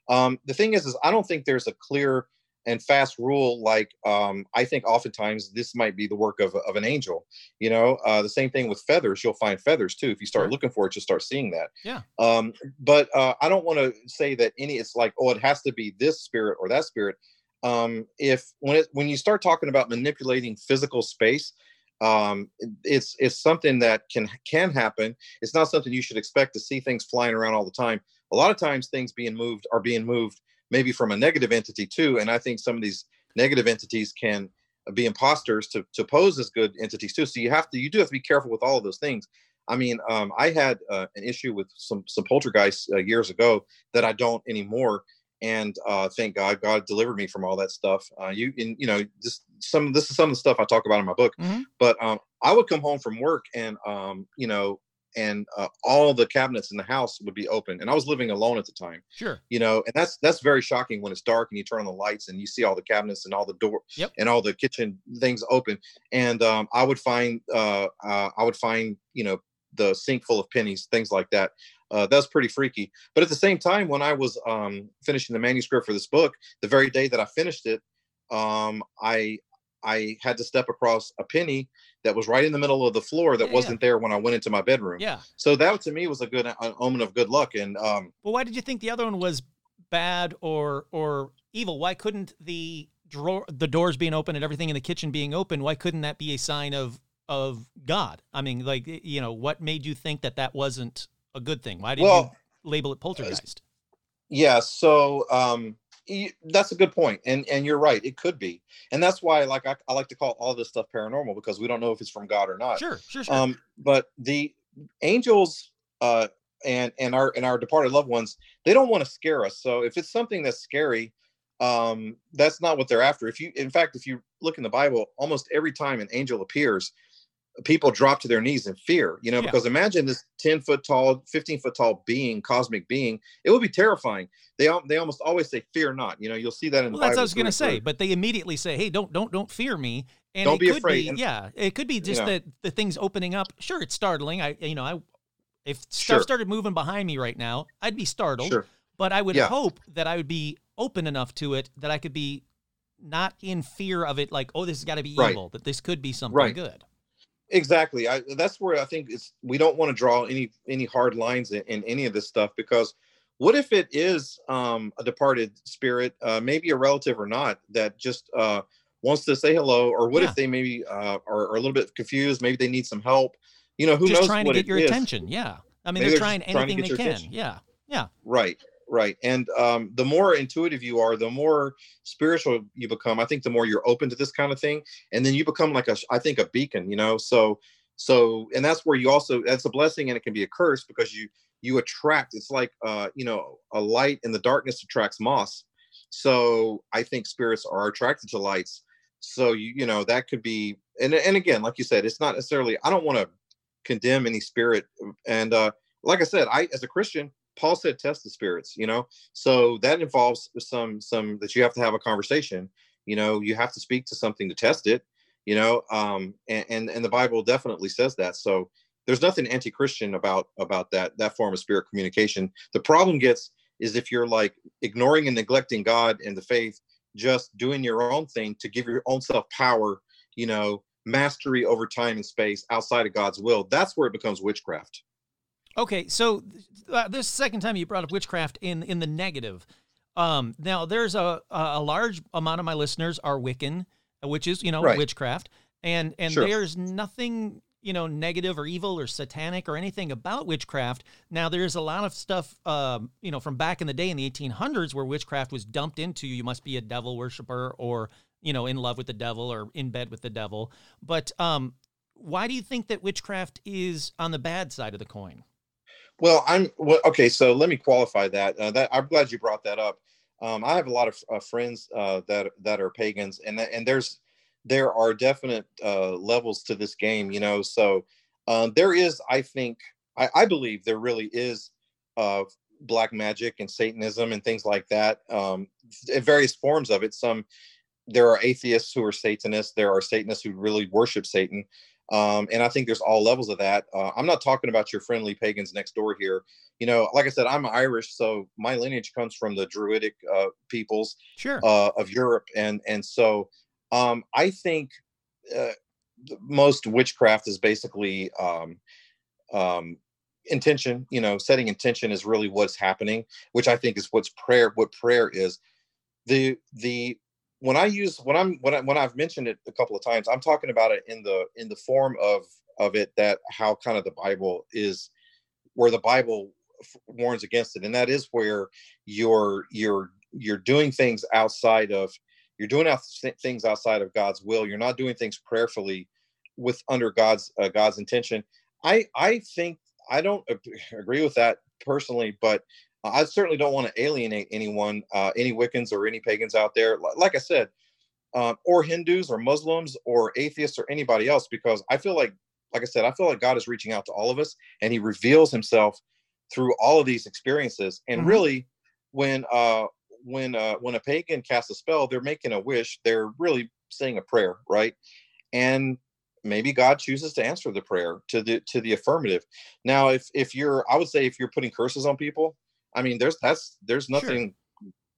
Um, the thing is, is I don't think there's a clear and fast rule like um, I think oftentimes this might be the work of, of an angel. You know, uh, the same thing with feathers. You'll find feathers too. If you start Sure. looking for it, you'll start seeing that. Yeah. Um, but uh, I don't want to say that any. It's like oh, it has to be this spirit or that spirit. Um, if when it when you start talking about manipulating physical space, um, it's it's something that can can happen. It's not something you should expect to see things flying around all the time. A lot of times, things being moved are being moved maybe from a negative entity too. And I think some of these negative entities can be imposters to, to pose as good entities too. So you have to, you do have to be careful with all of those things. I mean, um, I had uh, an issue with some some poltergeists uh, years ago that I don't anymore, and uh, thank God, God delivered me from all that stuff. Uh, you, and, you know, just some this is some of the stuff I talk about in my book. Mhm. But um, I would come home from work, and um, you know, and uh, all the cabinets in the house would be open, and I was living alone at the time Sure. you know and that's that's very shocking when it's dark and you turn on the lights and you see all the cabinets and all the door Yep. and all the kitchen things open and um, i would find uh, uh, i would find you know the sink full of pennies things like that uh, that's pretty freaky but at the same time when i was um, finishing the manuscript for this book the very day that i finished it um, i i had to step across a penny that was right in the middle of the floor that Yeah, yeah. wasn't there when i went into my bedroom Yeah. so that to me was a good an omen of good luck and um, Well, why did you think the other one was bad or or evil? Why couldn't the drawer, the doors being open and everything in the kitchen being open? Why couldn't that be a sign of of God? I mean, like you know, what made you think that that wasn't a good thing? Why did Well, you label it poltergeist? Yeah, so um that's a good. And and you're right, it could be. And that's why like I, I like to call all this stuff paranormal because we don't know if it's from God or not. Sure, sure, sure. Um but the angels uh and and our and our departed loved ones, they don't want to scare us. So if it's something that's scary, um that's not what they're after. If you in fact if you look in the Bible, almost every time an angel appears, people drop to their knees in fear, you know, Yeah. because imagine this 10 foot tall, 15 foot tall being, cosmic being, it would be terrifying. They they almost always say, fear not. You know, you'll see that in well, the that's what I was gonna say. But they immediately say, "Hey, don't don't don't fear me." And Don't it be could afraid. Be, And- yeah, it could be just know. that the things opening up. Sure, it's startling. I you know I if stuff Sure. started moving behind me right now, I'd be startled. Sure. but I would Yeah. hope that I would be open enough to it that I could be not in fear of it like, oh, this has got to be Right. evil, that this could be something Right. good. Exactly. I that's where I think it's we don't want to draw any any hard lines in, in any of this stuff because what if it is um a departed spirit, uh maybe a relative or not, that just uh wants to say hello, or what Yeah. if they maybe uh are, are a little bit confused, maybe they need some help. You know, who Just knows trying to get your is. attention. Yeah. I mean, they're they're trying just trying anything they can. attention. Yeah. Yeah. Right, right. And um, the more intuitive you are, the more spiritual you become. I think the more you're open to this kind of thing, and then you become like a, I think, a beacon. You know, so so, and that's where you also that's a blessing, and it can be a curse because you you attract. It's like uh, you know, a light in the darkness attracts moss. So I think spirits are attracted to lights. So you you know that could be, and and again, like you said, it's not necessarily. I don't want to condemn any spirit, and uh, like I said, I as a Christian, Paul said test the spirits, you know. So that involves some some that you have to have a conversation. You know, you have to speak to something to test it. you know um and, and and the bible definitely says that so there's nothing anti-christian about about that that form of spirit communication the problem gets is if you're like ignoring and neglecting god and the faith just doing your own thing to give your own self power you know mastery over time and space outside of god's will that's where it becomes witchcraft Okay, so uh, this second time you brought up witchcraft in in the negative. Um, now there's a a large amount of my listeners are Wiccan, which is you know Right. witchcraft, and and Sure. there's nothing you know negative or evil or satanic or anything about witchcraft. Now there's a lot of stuff um, you know from back in the day in the 1800s where witchcraft was dumped into. You must be a devil worshiper or you know in love with the devil or in bed with the devil. But um, why do you think that witchcraft is on the bad side of the coin? Well, I'm well, okay. So let me qualify that. Uh, that I'm glad you brought that up. Um, I have a lot of uh, friends uh, that that are pagans, and and there's there are definite uh, levels to this game. You know, so um, there is. I think I, I believe there really is uh, black magic and Satanism and things like that. Um, various forms of it. Some there are atheists who are Satanists. There are Satanists who really worship Satan. Um, and I think there's all levels of that. Uh, I'm not talking about your friendly pagans next door here. You know, like I said, I'm Irish, so my lineage comes from the Druidic uh, peoples Sure. uh, of Europe, and and so um, I think uh, most witchcraft is basically um, um, intention. You know, setting intention is really what's happening, which I think is what's prayer. What prayer is. The the when I use when I'm when I, when I've mentioned it a couple of times, I'm talking about it in the in the form of of it that how kind of the Bible is where the Bible warns against it, and that is where you're you're you're doing things outside of you're doing out things outside of God's will. You're not doing things prayerfully with under God's uh, God's intention. I I think I don't ag- agree with that personally, but uh, I certainly don't want to alienate anyone, uh, any Wiccans or any pagans out there. Li- Like I said, um, or Hindus or Muslims or atheists or anybody else, because I feel like, like I said, I feel like God is reaching out to all of us, and He reveals Himself through all of these experiences. And Mhm. really, when uh, when uh, when a pagan casts a spell, they're making a wish. They're really saying a prayer, right? And maybe God chooses to answer the prayer to the to the affirmative. Now, if if you're, I would say, if you're putting curses on people, I mean, there's that's there's Sure. nothing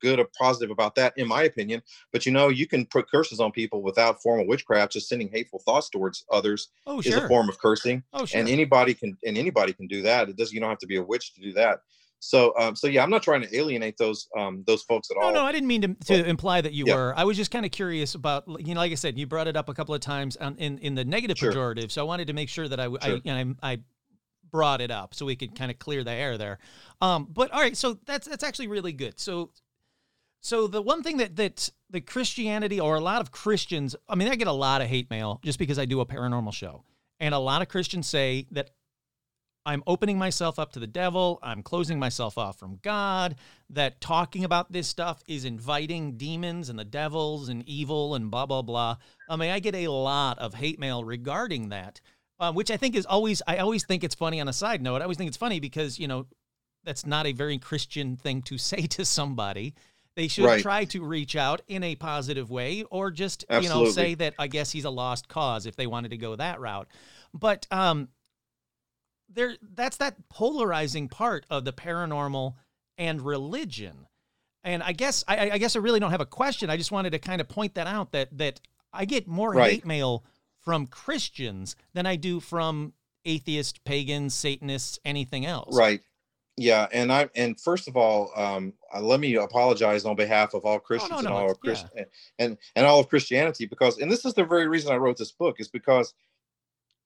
good or positive about that, in my opinion. But you know, you can put curses on people without formal witchcraft. Just sending hateful thoughts towards others Oh, is sure. a form of cursing, oh, sure. and anybody can and anybody can do that. It does. You don't have to be a witch to do that. So, um, so yeah, I'm not trying to alienate those um, those folks at No, all. no, no, I didn't mean to, to imply that you yeah. were. I was just kind of curious about, you know, like I said, you brought it up a couple of times on, in in the negative Sure. pejorative, so I wanted to make sure that I, I- Sure. you know, I, I brought it up so we could kind of clear the air there. Um, but all right, so that's that's actually really good. So, so the one thing that that the Christianity or a lot of Christians, I mean, I get a lot of hate mail just because I do a paranormal show, and a lot of Christians say that I'm opening myself up to the devil. I'm closing myself off from God. That talking about this stuff is inviting demons and the devils and evil and blah, blah, blah. I mean, I get a lot of hate mail regarding that, uh, which I think is always, I always think it's funny on a side note. I always think it's funny because, you know, that's not a very Christian thing to say to somebody. They should Right. try to reach out in a positive way or just, you know, say that I guess he's a lost cause if they wanted to go that route. But, um, there that's that polarizing part of the paranormal and religion and i guess I, I guess i really don't have a question i just wanted to kind of point that out that that i get more Right. hate mail from christians than i do from atheists pagans satanists anything else Right. Yeah, and I and first of all, um, uh, let me apologize on behalf of all Christians Oh, no, and all of Christ- and and all of Christianity because and this is the very reason I wrote this book is because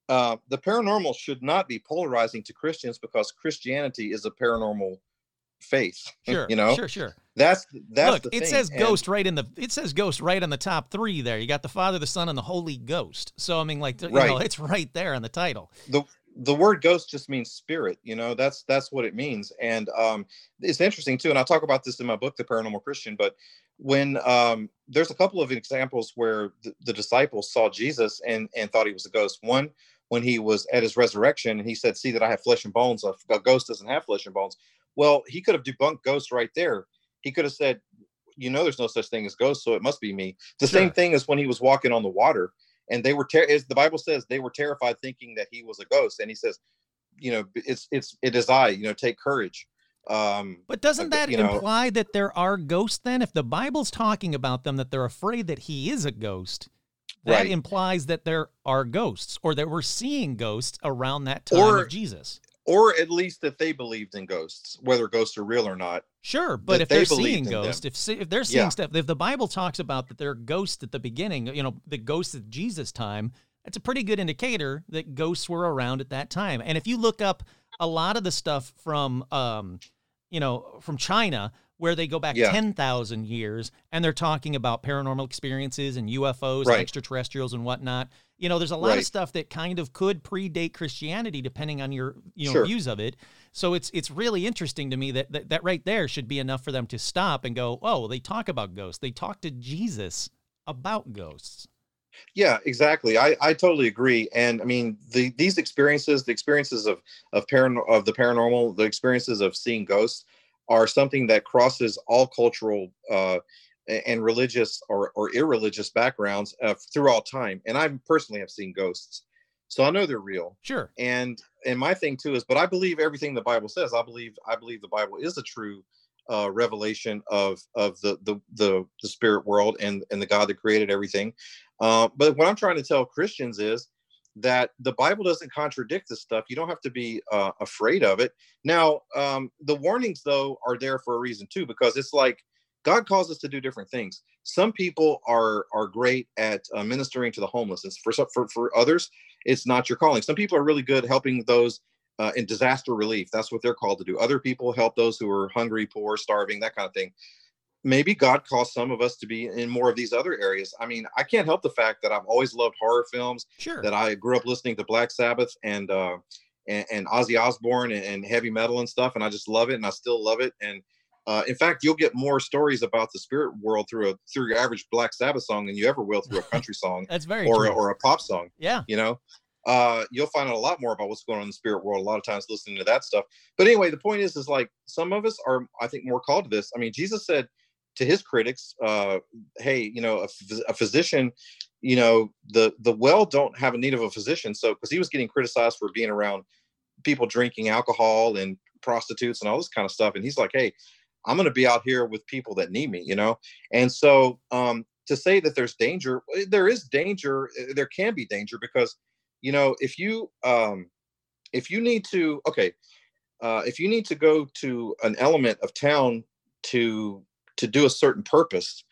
uh, the paranormal should not be polarizing to Christians because Christianity is a paranormal faith. sure you know? sure sure. That's that's look it thing. says and- ghost right in the it says ghost right on the top three there. You got the father the son and the holy ghost. So i mean like you know Right. it's right there on the title. The the word ghost just means spirit you know? That's that's what it means. And um it's interesting too and i'll talk about this in my book the paranormal christian but when um there's a couple of examples where the, the disciples saw jesus and and thought he was a ghost. One when he was at his resurrection and he said see that i have flesh and bones. A ghost doesn't have flesh and bones well he could have debunked ghosts right there he could have said you know there's no such thing as ghosts so it must be me the same thing as when he was walking on the water and they were ter- as the bible says they were terrified thinking that he was a ghost and he says you know it's it's it is i you know take courage um But doesn't that you know- imply that there are ghosts then? If the Bible's talking about them, that they're afraid that he is a ghost, that Right. implies that there are ghosts or that we're seeing ghosts around that time Or- of Jesus. Or at least that they believed in ghosts whether ghosts are real or not Sure, but if they they're believed seeing ghosts, if if they're seeing Yeah. stuff, if the Bible talks about that there are ghosts at the beginning, you know, the ghosts of Jesus' time, that's a pretty good indicator that ghosts were around at that time. And if you look up a lot of the stuff from, um, you know, from China, where they go back Yeah. ten thousand years, and they're talking about paranormal experiences and UFOs, Right. and extraterrestrials, and whatnot. You know, there's a lot of stuff that kind of could predate Christianity, depending on your you know Sure. views of it. So it's it's really interesting to me that, that that right there should be enough for them to stop and go, oh, they talk about ghosts. They talk to Jesus about ghosts. Yeah, exactly. I, I totally agree. And I mean, the these experiences, the experiences of of paran- of the paranormal, the experiences of seeing ghosts, are something that crosses all cultural uh, and religious or or irreligious backgrounds uh, throughout time. And I personally have seen ghosts, so I know they're real. Sure. And and my thing too is, but I believe everything the Bible says. I believe I believe the Bible is a true uh, revelation of of the, the the the spirit world and and the God that created everything. Uh, but what I'm trying to tell Christians is that the Bible doesn't contradict this stuff. You don't have to be uh, afraid of it. Now, um, the warnings though are there for a reason too, because it's like God calls us to do different things. Some people are are great at uh, ministering to the homeless. It's for some- for for others, it's not your calling. Some people are really good helping those uh, in disaster relief. That's what they're called to do. Other people help those who are hungry, poor, starving, that kind of thing. Maybe God calls some of us to be in more of these other areas. I mean, I can't help the fact that I've always loved horror films. Sure. That I grew up listening to Black Sabbath and uh, and, and Ozzy Osbourne and, and heavy metal and stuff, and I just love it, and I still love it. And uh, in fact, you'll get more stories about the spirit world through a through your average Black Sabbath song than you ever will through a country song That's very or a, true. or a pop song yeah. you know uh you'll find out a lot more about what's going on in the spirit world a lot of times listening to that stuff but anyway the point is is like some of us are i think more called to this i mean jesus said to his critics uh hey you know a, a physician you know the the well don't have a need of a physician so because he was getting criticized for being around people drinking alcohol and prostitutes and all this kind of stuff and he's like hey i'm going to be out here with people that need me you know? And so um to say that there's danger eh, there is danger eh, there can be danger because you know if you um if you need to okay uh if you need to go to an element of town to to do a certain purpose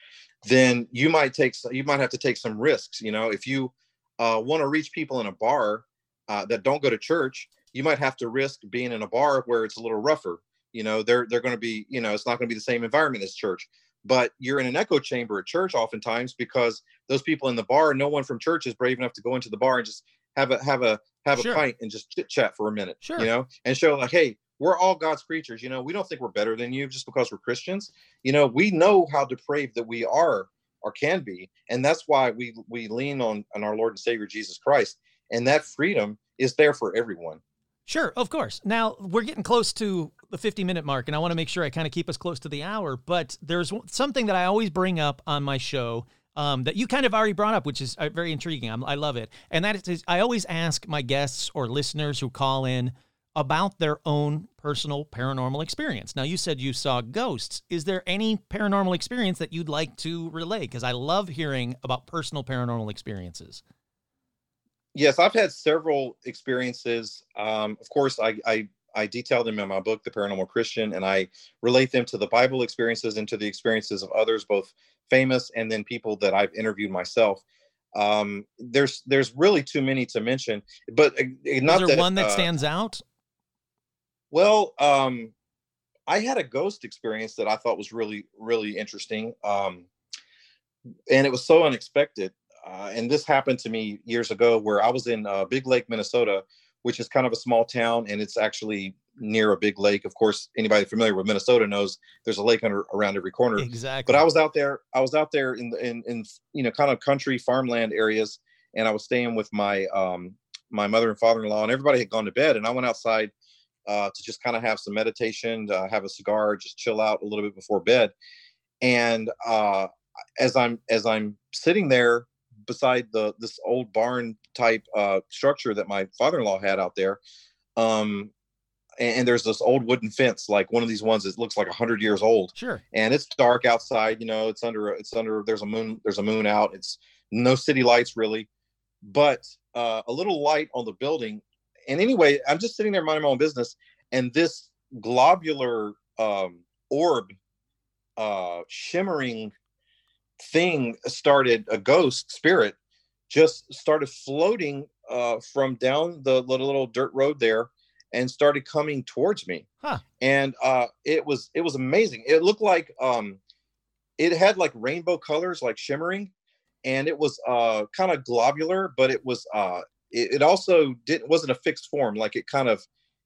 then you might take you might have to take some risks you know? If you uh want to reach people in a bar uh, that don't go to church you might have to risk being in a bar where it's a little rougher you know they're they're going to be you know it's not going to be the same environment as church but you're in an echo chamber at church oftentimes because those people in the bar no one from church is brave enough to go into the bar and just have a have a have Sure. a pint and just chit chat for a minute Sure. you know and show like hey we're all god's creatures you know we don't think we're better than you just because we're christians you know we know how depraved that we are or can be and that's why we we lean on on our lord and savior jesus christ and that freedom is there for everyone Sure, of course. Now we're getting close to the 50 minute mark, and I want to make sure I kind of keep us close to the hour. But there's something that I always bring up on my show um, that you kind of already brought up, which is uh, very intriguing. I'm, I love it. And that is, I always ask my guests or listeners who call in about their own personal paranormal experience. Now, you said you saw ghosts. Is there any paranormal experience that you'd like to relay? Because I love hearing about personal paranormal experiences. Yes i've had several experiences. Um, of course I, I i detail them in my book the paranormal christian and i relate them to the bible experiences and to the experiences of others both famous and then people that i've interviewed myself. Um, there's there's really too many to mention but uh, not Is there that, one that uh, stands out? well um, i had a ghost experience that i thought was really really interesting um, and it was so unexpected uh, and this happened to me years ago where i was in uh, big lake minnesota which is kind of a small town and it's actually near a big lake of course anybody familiar with minnesota knows there's a lake under around every corner Exactly. but I was out there. I was out there in in in you know kind of country farmland areas, and I was staying with my um my mother and father-in-law, and everybody had gone to bed, and I went outside uh, to just kind of have some meditation, uh, have a cigar, just chill out a little bit before bed. And uh, as I'm as I'm sitting there beside the this old barn type uh, structure that my father-in-law had out there. Um, and, and there's this old wooden fence, like one of these ones that looks like hundred years old. Sure. And it's dark outside. You know, it's under it's under. There's a moon. There's a moon out. It's no city lights really, but uh, a little light on the building. And anyway, I'm just sitting there minding my own business, and this globular um, orb, uh, shimmering thing started a ghost spirit just started floating uh, from down the little, little dirt road there and started coming towards me Huh. and uh, it was it was amazing it looked like um, it had like rainbow colors like shimmering and it was uh, kind of globular but it was uh, it, it also didn't wasn't a fixed form like it kind of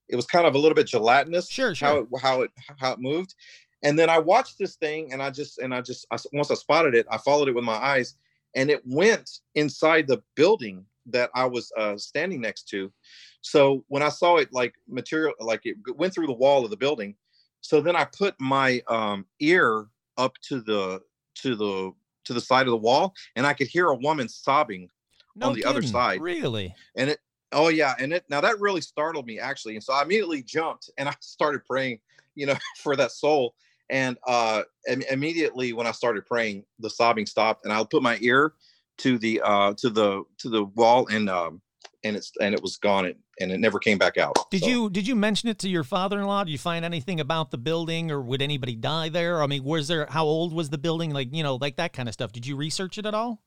it was kind of a little bit gelatinous Sure, sure. how it how it how it moved and then i watched this thing and i just and i just I, once i spotted it i followed it with my eyes and it went inside the building that i was uh, standing next to so when i saw it like material like it went through the wall of the building so then i put my um, ear up to the to the to the side of the wall and i could hear a woman sobbing No on the other side. Really? and it oh yeah and it now that really startled me actually and so i immediately jumped and i started praying you know for that soul and uh im- immediately when i started praying the sobbing stopped and i put my ear to the uh to the to the wall and um and it's and it was gone and, and it never came back out Did So, you did you mention it to your father-in-law? Did you find anything about the building, or would anybody die there? I mean, was there how old was the building? Like you know, like that kind of stuff. Did you research it at all?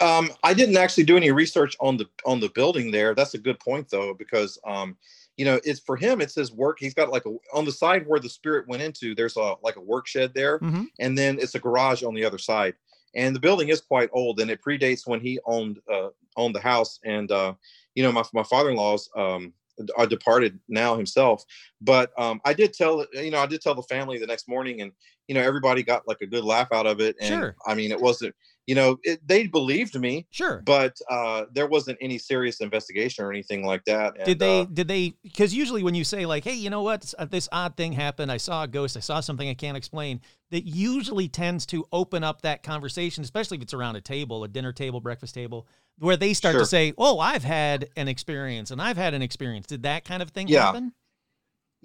um i didn't actually do any research on the on the building there that's a good point though because um you know it's for him it's his work he's got like a on the side where the spirit went into there's a like a work shed there Mm-hmm. and then it's a garage on the other side and the building is quite old and it predates when he owned uh owned the house and uh you know my, my father-in-law's um are departed now himself but um i did tell you know i did tell the family the next morning and you know everybody got like a good laugh out of it and Sure. i mean it wasn't you know it, they believed me Sure. but uh there wasn't any serious investigation or anything like that and, did they uh, did they because usually when you say like hey you know what this, uh, odd thing happened i saw a ghost i saw something i can't explain that usually tends to open up that conversation especially if it's around a table a dinner table breakfast table where they start Sure. to say oh i've had an experience and i've had an experience did that kind of thing Yeah. happen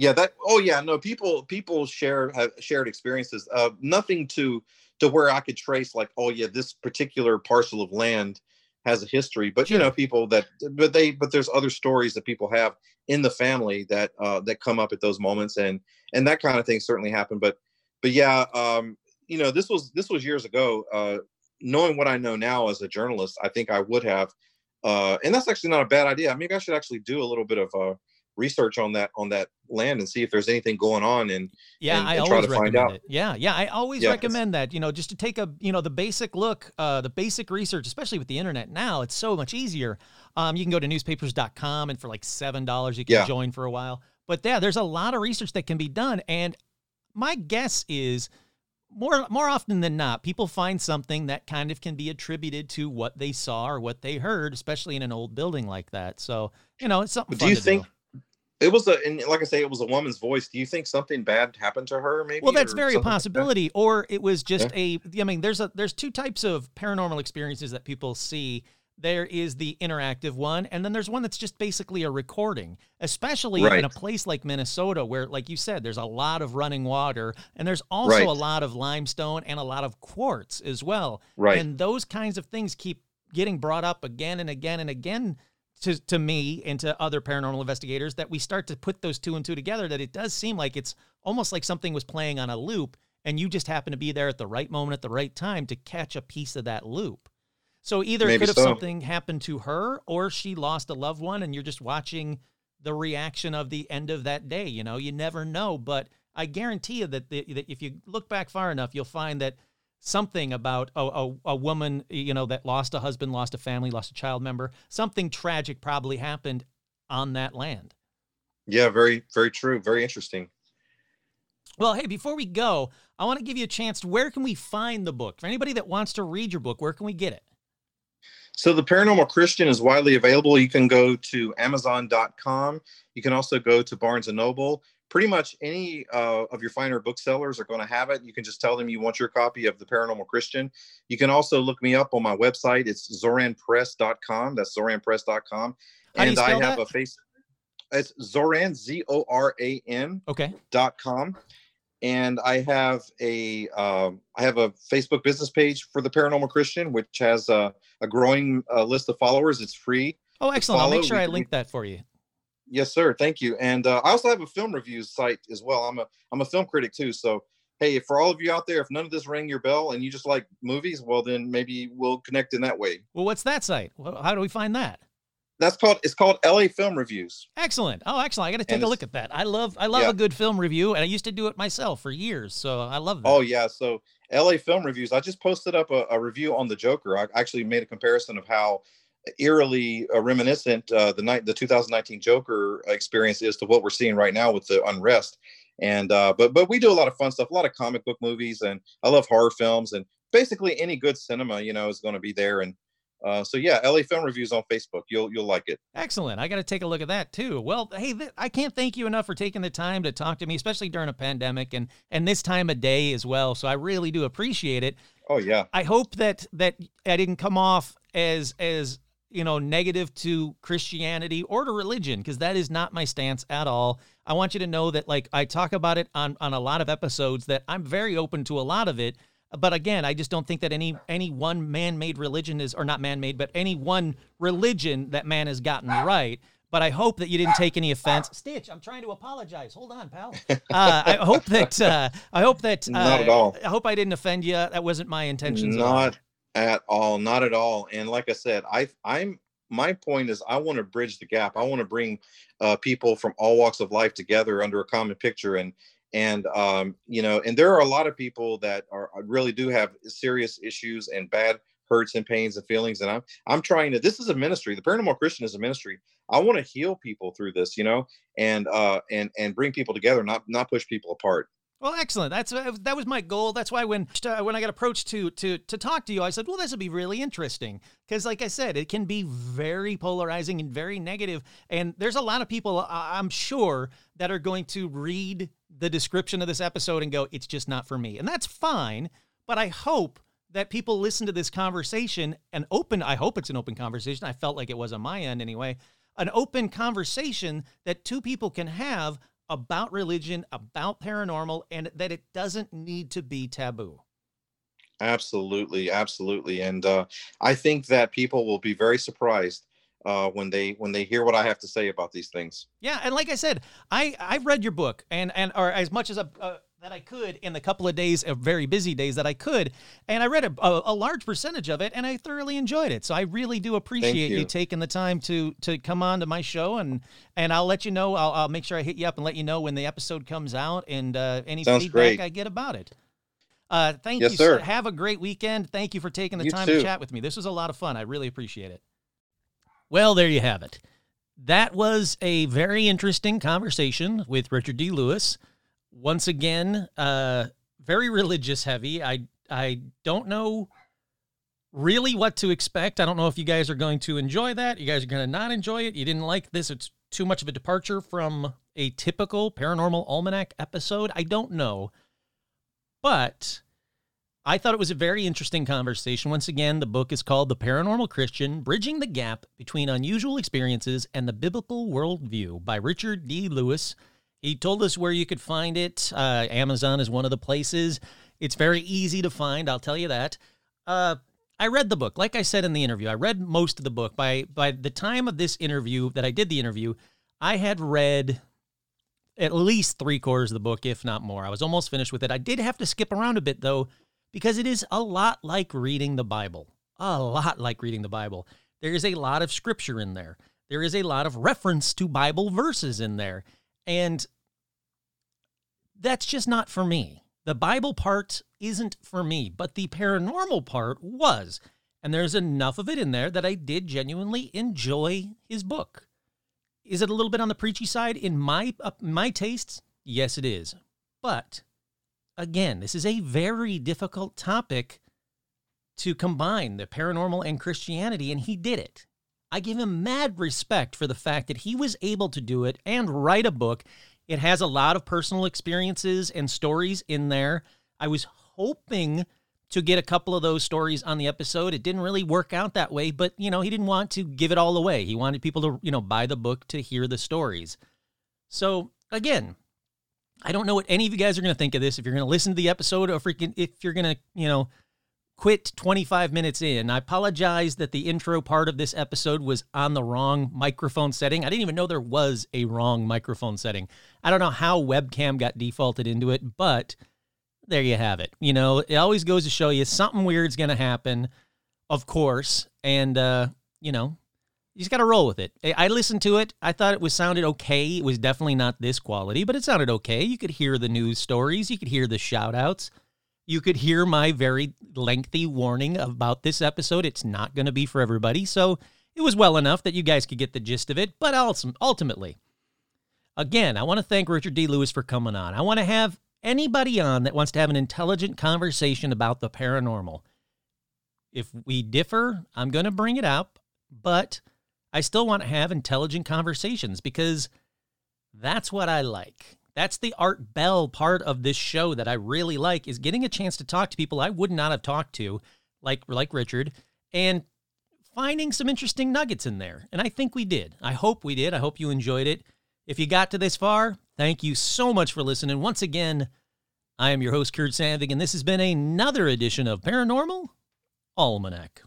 yeah that oh yeah no people people share have shared experiences uh nothing to to where i could trace like oh yeah this particular parcel of land has a history but you know people that but they but there's other stories that people have in the family that uh that come up at those moments and and that kind of thing certainly happened but but yeah um you know this was this was years ago uh knowing what i know now as a journalist i think i would have uh and that's actually not a bad idea maybe i should actually do a little bit of uh research on that on that land and see if there's anything going on and Yeah, and- I and always to find recommend out. it. Yeah, yeah, I always Yeah, recommend that. You know, just to take a you know the basic look, uh, the basic research, especially with the internet now, it's so much easier. Um, you can go to newspapers.com and for like seven dollars you can Yeah. join for a while. But yeah, there's a lot of research that can be done, and my guess is more more often than not, people find something that kind of can be attributed to what they saw or what they heard, especially in an old building like that. So you know, it's something. Do you think it was a and like i say it was a woman's voice do you think something bad happened to her maybe Well, that's very a something like possibility. Or it was just a. I mean, there's a there's two types of paranormal experiences that people see. There is the interactive one, and then there's one that's just basically a recording. Especially in a place like Minnesota, where, like you said, there's a lot of running water, and there's also Right. a lot of limestone and a lot of quartz as well. right And those kinds of things keep getting brought up again and again and again to, to me and to other paranormal investigators that we start to put those two and two together that it does seem like it's almost like something was playing on a loop and you just happen to be there at the right moment at the right time to catch a piece of that loop. So either it Maybe could have so. something happened to her or she lost a loved one and you're just watching the reaction of the end of that day. You know, you never know, but I guarantee you that, the, that if you look back far enough, you'll find that something about a, a, a woman, you know, that lost a husband, lost a family, lost a child member, something tragic probably happened on that land. yeah very very true very interesting Well, hey, before we go, I want to give you a chance. Where can we find the book? For anybody that wants to read your book, where can we get it? So the paranormal christian is widely available you can go to amazon.com you can also go to barnes and noble pretty much any uh, of your finer booksellers are going to have it. You can just tell them you want your copy of The Paranormal Christian. You can also look me up on my website. It's zoranpress.com. That's zoranpress.com. How and I have that? a face. It's Zoran Z O R A N Okay. dot com and i have a um, I have a facebook business page for the paranormal christian which has a, a growing uh, list of followers it's free Oh, excellent. I'll make sure We I can- link that for you. yes sir thank you and uh, i also have a film reviews site as well i'm a i'm a film critic too so hey for all of you out there if none of this rang your bell and you just like movies well then maybe we'll connect in that way Well, what's that site? How do we find that? That's called it's called la film reviews Excellent. Oh, excellent. I got to take And a look at that. I love I love Yeah. a good film review, and I used to do it myself for years. So I love that. Oh yeah, so LA Film Reviews. I just posted up a, a review on the Joker. I actually made a comparison of how eerily uh, reminiscent uh, the night the 2019 Joker experience is to what we're seeing right now with the unrest. And uh, but but we do a lot of fun stuff, a lot of comic book movies, and I love horror films, and basically any good cinema, you know, is going to be there. And uh, so yeah, LA Film Reviews on Facebook. You'll you'll like it. Excellent. I got to take a look at that too. Well, hey, th- I can't thank you enough for taking the time to talk to me, especially during a pandemic and and this time of day as well. So I really do appreciate it. Oh yeah, I hope that that I didn't come off as as you know negative to Christianity or to religion because that is not my stance at all. I want you to know that like I talk about it on on a lot of episodes that I'm very open to a lot of it. But again, I just don't think that any any one man-made religion is or not man-made, but any one religion that man has gotten right. But I hope that you didn't take any offense. Stitch, I'm trying to apologize. Hold on, pal. Uh, I hope that uh, I hope that uh, Not at all. I hope I didn't offend you. That wasn't my intention. Not at all, not at all. And like I said, I I'm my point is I want to bridge the gap. I want to bring uh, people from all walks of life together under a common picture and and um, you know and there are a lot of people that are uh, really do have serious issues and bad hurts and pains and feelings and i'm i'm trying to this is a ministry the paranormal christian is a ministry i want to heal people through this you know and uh and and bring people together not not push people apart Well, excellent. That's uh, that was my goal. That's why when uh, when I got approached to to to talk to you, I said, "Well, this would be really interesting." Because, like I said, it can be very polarizing and very negative. And there's a lot of people, I'm sure, that are going to read the description of this episode and go, "It's just not for me," and that's fine. But I hope that people listen to this conversation and open. I hope it's an open conversation. I felt like it was on my end anyway. An open conversation that two people can have about religion, about paranormal, and that it doesn't need to be taboo. Absolutely, absolutely, and uh, I think that people will be very surprised uh, when they when they hear what I have to say about these things. Yeah, and like I said, I I've read your book and and or as much as a, uh, that I could in the couple of days of very busy days that I could, and I read a, a, a large percentage of it, and I thoroughly enjoyed it. So I really do appreciate you. you. taking the time to to come on to my show, and and I'll let you know. I'll, I'll make sure I hit you up and let you know when the episode comes out and uh, any Sounds feedback great. I get about it. Uh, thank Yes, you. sir. Have a great weekend. Thank you for taking the You time to chat with me. This was a lot of fun. I really appreciate it. Well, there you have it. That was a very interesting conversation with Richard D. Lewis. Once again, uh, very religious heavy. I I don't know really what to expect. I don't know if you guys are going to enjoy that. You guys are going to not enjoy it. You didn't like this. It's too much of a departure from a typical paranormal almanac episode. I don't know. But I thought it was a very interesting conversation. Once again, the book is called The Paranormal Christian Bridging the Gap Between Unusual Experiences and the Biblical Worldview by Richard D. Lewis. He told us where you could find it. Uh, Amazon is one of the places. It's very easy to find, I'll tell you that. Uh, I read the book. Like I said in the interview, I read most of the book. By by the time of this interview that I did the interview, I had read at least three quarters of the book, if not more. I was almost finished with it. I did have to skip around a bit though, because it is a lot like reading the Bible. A lot like reading the Bible. There is a lot of scripture in there. There is a lot of reference to Bible verses in there. And that's just not for me. The Bible part isn't for me, but the paranormal part was. And there's enough of it in there that I did genuinely enjoy his book. Is it a little bit on the preachy side in my uh, my tastes? Yes, it is. But again, this is a very difficult topic to combine the paranormal and Christianity, and he did it. I give him mad respect for the fact that he was able to do it and write a book It has a lot of personal experiences and stories in there. I was hoping to get a couple of those stories on the episode. It didn't really work out that way, but you know, he didn't want to give it all away. He wanted people to, you know, buy the book to hear the stories. So, again, I don't know what any of you guys are going to think of this if you're going to listen to the episode or freaking if you're going to, you know, quit 25 minutes in. I apologize that the intro part of this episode was on the wrong microphone setting. I didn't even know there was a wrong microphone setting. I don't know how webcam got defaulted into it, but there you have it. You know, it always goes to show you something weird's going to happen, of course, and uh, you know, you just got to roll with it. I listened to it. I thought it was sounded okay. It was definitely not this quality, but it sounded okay. You could hear the news stories, you could hear the shout outs. You could hear my very lengthy warning about this episode. It's not going to be for everybody. So it was well enough that you guys could get the gist of it. But also ultimately, again, I want to thank Richard D. Lewis for coming on. I want to have anybody on that wants to have an intelligent conversation about the paranormal. If we differ, I'm going to bring it up, but I still want to have intelligent conversations because that's what I like. That's the Art Bell part of this show that I really like is getting a chance to talk to people I would not have talked to, like like Richard, and finding some interesting nuggets in there. And I think we did. I hope we did. I hope you enjoyed it. If you got to this far, thank you so much for listening. Once again, I am your host, Kurt Sandvig, and this has been another edition of Paranormal Almanac.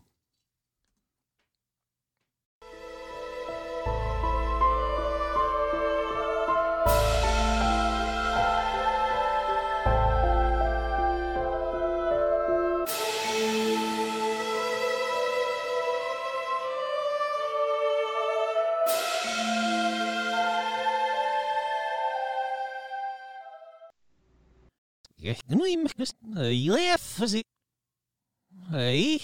Nu, I laugh, Hey,